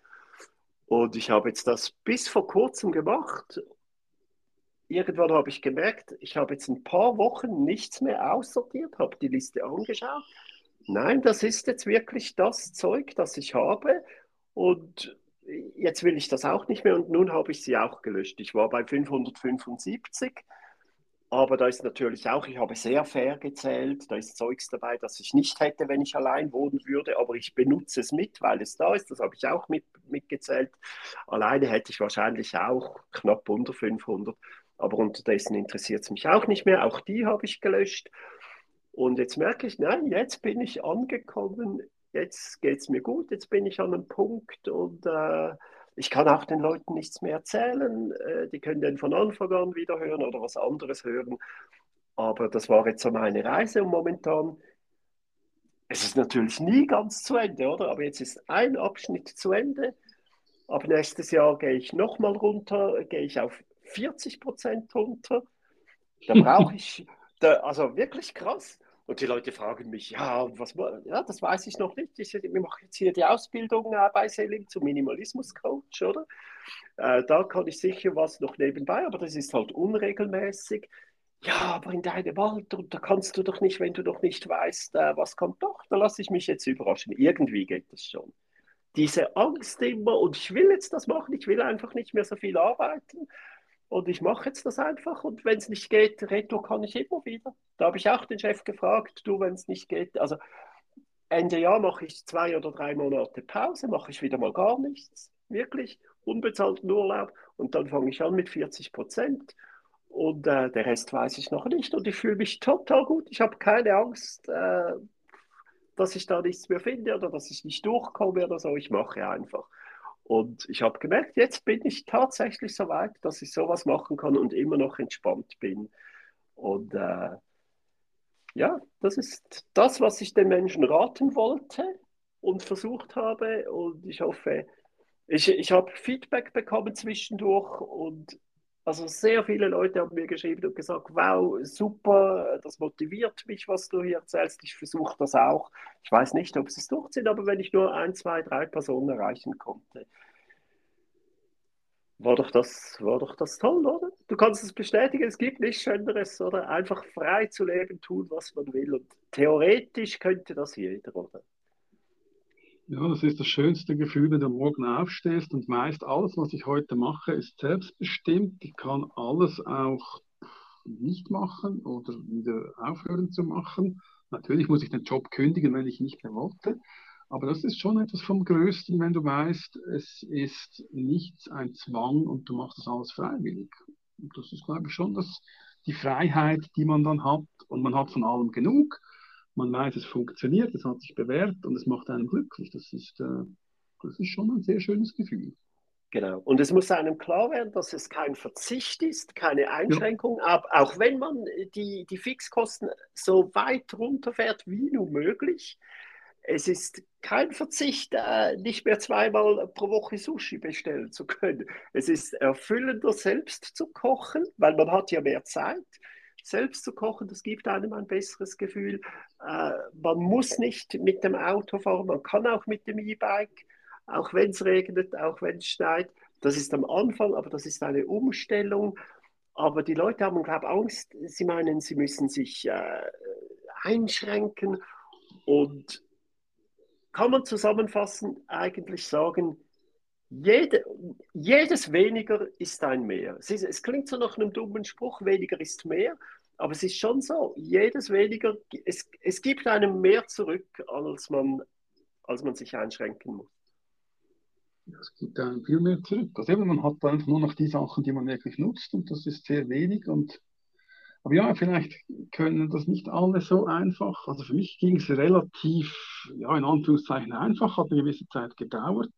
Und ich habe jetzt das bis vor kurzem gemacht. Irgendwann habe ich gemerkt, ich habe jetzt ein paar Wochen nichts mehr aussortiert, habe die Liste angeschaut. Nein, das ist jetzt wirklich das Zeug, das ich habe. Und jetzt will ich das auch nicht mehr und nun habe ich sie auch gelöscht. Ich war bei 575 aber da ist natürlich auch, ich habe sehr fair gezählt, da ist Zeugs dabei, das ich nicht hätte, wenn ich allein wohnen würde, aber ich benutze es mit, weil es da ist, das habe ich auch mit, mitgezählt. Alleine hätte ich wahrscheinlich auch knapp unter 500, aber unterdessen interessiert es mich auch nicht mehr, auch die habe ich gelöscht. Und jetzt merke ich, nein, jetzt bin ich angekommen, jetzt geht es mir gut, jetzt bin ich an einem Punkt und äh, ich kann auch den Leuten nichts mehr erzählen. Äh, die können dann von Anfang an wieder hören oder was anderes hören. Aber das war jetzt so meine Reise und momentan, es ist natürlich nie ganz zu Ende, oder? Aber jetzt ist ein Abschnitt zu Ende. Ab nächstes Jahr gehe ich nochmal runter, gehe ich auf 40 Prozent runter. Da brauche ich, da, also wirklich krass. Und die Leute fragen mich, ja, was, ja, das weiß ich noch nicht. Ich, ich mache jetzt hier die Ausbildung äh, bei Selim zum Minimalismus-Coach, oder? Äh, da kann ich sicher was noch nebenbei, aber das ist halt unregelmäßig. ja, aber in deinem Alter, da kannst du doch nicht, wenn du doch nicht weißt, äh, was kommt. Doch, da lasse ich mich jetzt überraschen. Irgendwie geht das schon. Diese Angst immer, und ich will jetzt das machen, ich will einfach nicht mehr so viel arbeiten. Und ich mache jetzt das einfach. Und wenn es nicht geht, Retro kann ich immer wieder. Da habe ich auch den Chef gefragt, du, wenn es nicht geht. Also Ende Jahr mache ich zwei oder drei Monate Pause, mache ich wieder mal gar nichts. Wirklich unbezahlten Urlaub. Und dann fange ich an mit 40 Prozent. Und äh, der Rest weiß ich noch nicht. Und ich fühle mich total gut. Ich habe keine Angst, äh, dass ich da nichts mehr finde oder dass ich nicht durchkomme oder so. Ich mache einfach. Und ich habe gemerkt, jetzt bin ich tatsächlich so weit, dass ich sowas machen kann und immer noch entspannt bin. Und äh, ja, das ist das, was ich den Menschen raten wollte und versucht habe. Und ich hoffe, ich, ich habe Feedback bekommen zwischendurch und also sehr viele Leute haben mir geschrieben und gesagt, wow, super, das motiviert mich, was du hier erzählst. Ich versuche das auch. Ich weiß nicht, ob sie es durchziehen, aber wenn ich nur ein, zwei, drei Personen erreichen konnte, war doch das, war doch das toll, oder? Du kannst es bestätigen, es gibt nichts Schöneres, oder? Einfach frei zu leben, tun, was man will. Und theoretisch könnte das jeder, oder? Ja, das ist das schönste Gefühl, wenn du morgen aufstehst und meist alles, was ich heute mache, ist selbstbestimmt. Ich kann alles auch nicht machen oder wieder aufhören zu machen. Natürlich muss ich den Job kündigen, wenn ich nicht mehr wollte. Aber das ist schon etwas vom Größten, wenn du weißt, es ist nichts ein Zwang und du machst das alles freiwillig. Und das ist, glaube ich, schon das, die Freiheit, die man dann hat. Und man hat von allem genug man weiß, es funktioniert, es hat sich bewährt und es macht einen glücklich. Das ist, äh, das ist schon ein sehr schönes Gefühl. Genau. Und es muss einem klar werden, dass es kein Verzicht ist, keine Einschränkung, ja. aber auch wenn man die, die Fixkosten so weit runterfährt wie nur möglich, es ist kein Verzicht, äh, nicht mehr zweimal pro Woche Sushi bestellen zu können. Es ist erfüllender, selbst zu kochen, weil man hat ja mehr Zeit selbst zu kochen, das gibt einem ein besseres Gefühl. Äh, man muss nicht mit dem Auto fahren, man kann auch mit dem E-Bike, auch wenn es regnet, auch wenn es schneit. Das ist am Anfang, aber das ist eine Umstellung. Aber die Leute haben, glaube ich, Angst. Sie meinen, sie müssen sich äh, einschränken. Und kann man zusammenfassend eigentlich sagen, jede, jedes weniger ist ein mehr. Es, ist, es, klingt so nach einem dummen Spruch, weniger ist mehr, aber es ist schon so, jedes weniger, es, es gibt einem mehr zurück, als man, als man sich einschränken muss. Es gibt einem viel mehr zurück. Also eben, man hat einfach nur noch die Sachen, die man wirklich nutzt und das ist sehr wenig. Und, aber ja, vielleicht können das nicht alle so einfach. Also für mich ging es relativ, ja, in Anführungszeichen einfach, hat eine gewisse Zeit gedauert.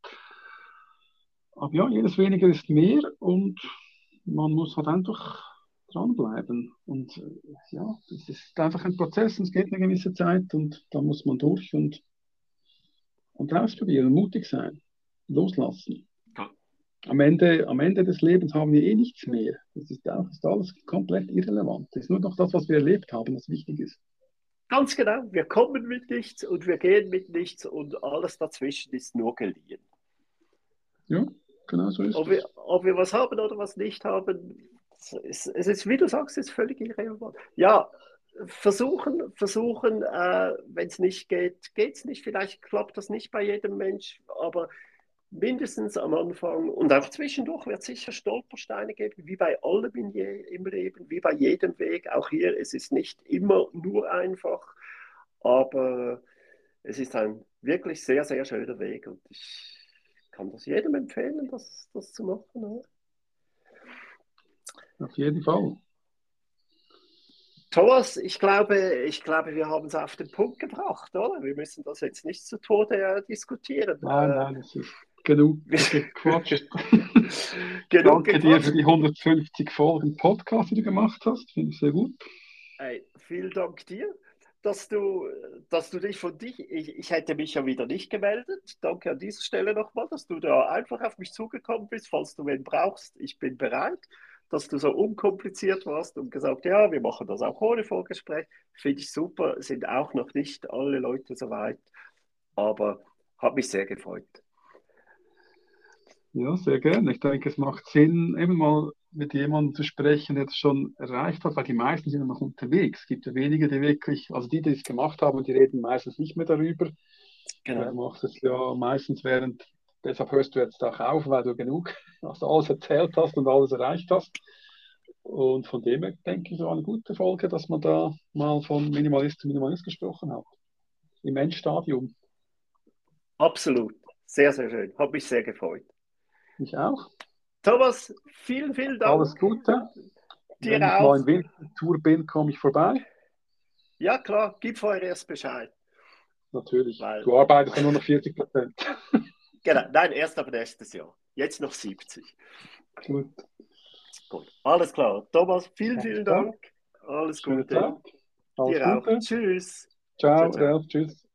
Aber ja, jedes weniger ist mehr und man muss halt einfach dranbleiben. Und äh, ja, es ist einfach ein Prozess und es geht eine gewisse Zeit und da muss man durch und, und ausprobieren, mutig sein, loslassen. Am Ende, am Ende des Lebens haben wir eh nichts mehr. Das ist, auch, ist alles komplett irrelevant. Es ist nur noch das, was wir erlebt haben, was wichtig ist. Ganz genau. Wir kommen mit nichts und wir gehen mit nichts und alles dazwischen ist nur geliehen. Ja, genau so ist ob. Wir, ob wir was haben oder was nicht haben, es, es ist, wie du sagst, es ist völlig irrelevant. Ja, versuchen, versuchen, äh, wenn es nicht geht, geht es nicht. Vielleicht klappt das nicht bei jedem Mensch, aber mindestens am Anfang und auch zwischendurch wird es sicher Stolpersteine geben, wie bei allem in je, im Leben, wie bei jedem Weg. Auch hier, es ist nicht immer nur einfach, aber es ist ein wirklich sehr, sehr schöner Weg und ich kann das jedem empfehlen, das, das zu machen. Oder? Auf jeden Fall. Thomas, ich glaube, ich glaube, wir haben es auf den Punkt gebracht, oder? Wir müssen das jetzt nicht zu Tode äh, diskutieren. Nein, äh, nein, das ist genug gequatscht. genug Danke gequatscht. dir für die 150 Folgen Podcast, die du gemacht hast. Finde ich sehr gut. Hey, vielen Dank dir dass du, dass du dich von dich, ich, ich hätte mich ja wieder nicht gemeldet. Danke an dieser Stelle nochmal, dass du da einfach auf mich zugekommen bist, falls du wen brauchst. Ich bin bereit, dass du so unkompliziert warst und gesagt, ja, wir machen das auch ohne Vorgespräch. Finde ich super, sind auch noch nicht alle Leute so weit, aber hat mich sehr gefreut. Ja, sehr gerne. Ich denke, es macht Sinn, eben mal mit jemandem zu sprechen, der das schon erreicht hat, weil die meisten sind noch unterwegs. Es gibt ja wenige, die wirklich, also die, die es gemacht haben, die reden meistens nicht mehr darüber. Genau. Du machst es ja meistens während, deshalb hörst du jetzt auch auf, weil du genug, also alles erzählt hast und alles erreicht hast. Und von dem her denke ich, war eine gute Folge, dass man da mal von Minimalist zu Minimalist gesprochen hat. Im Endstadium. Absolut. Sehr, sehr schön. Hat mich sehr gefreut. Ich auch. Thomas, vielen, vielen Dank. Alles Gute. Dir Wenn ich mal in Wintertour bin, komme ich vorbei. Ja, klar. Gib vorher erst Bescheid. Natürlich. Weil... Du arbeitest ja nur noch 40 Prozent. genau. Nein, erst ab nächstes Jahr. Jetzt noch 70. Gut. Gut. Alles klar. Thomas, vielen, vielen Dank. Alles Schönen Gute. Tag. Alles Dir Gute. auch. Tschüss. Ciao, ciao, ciao. Ralf. Tschüss.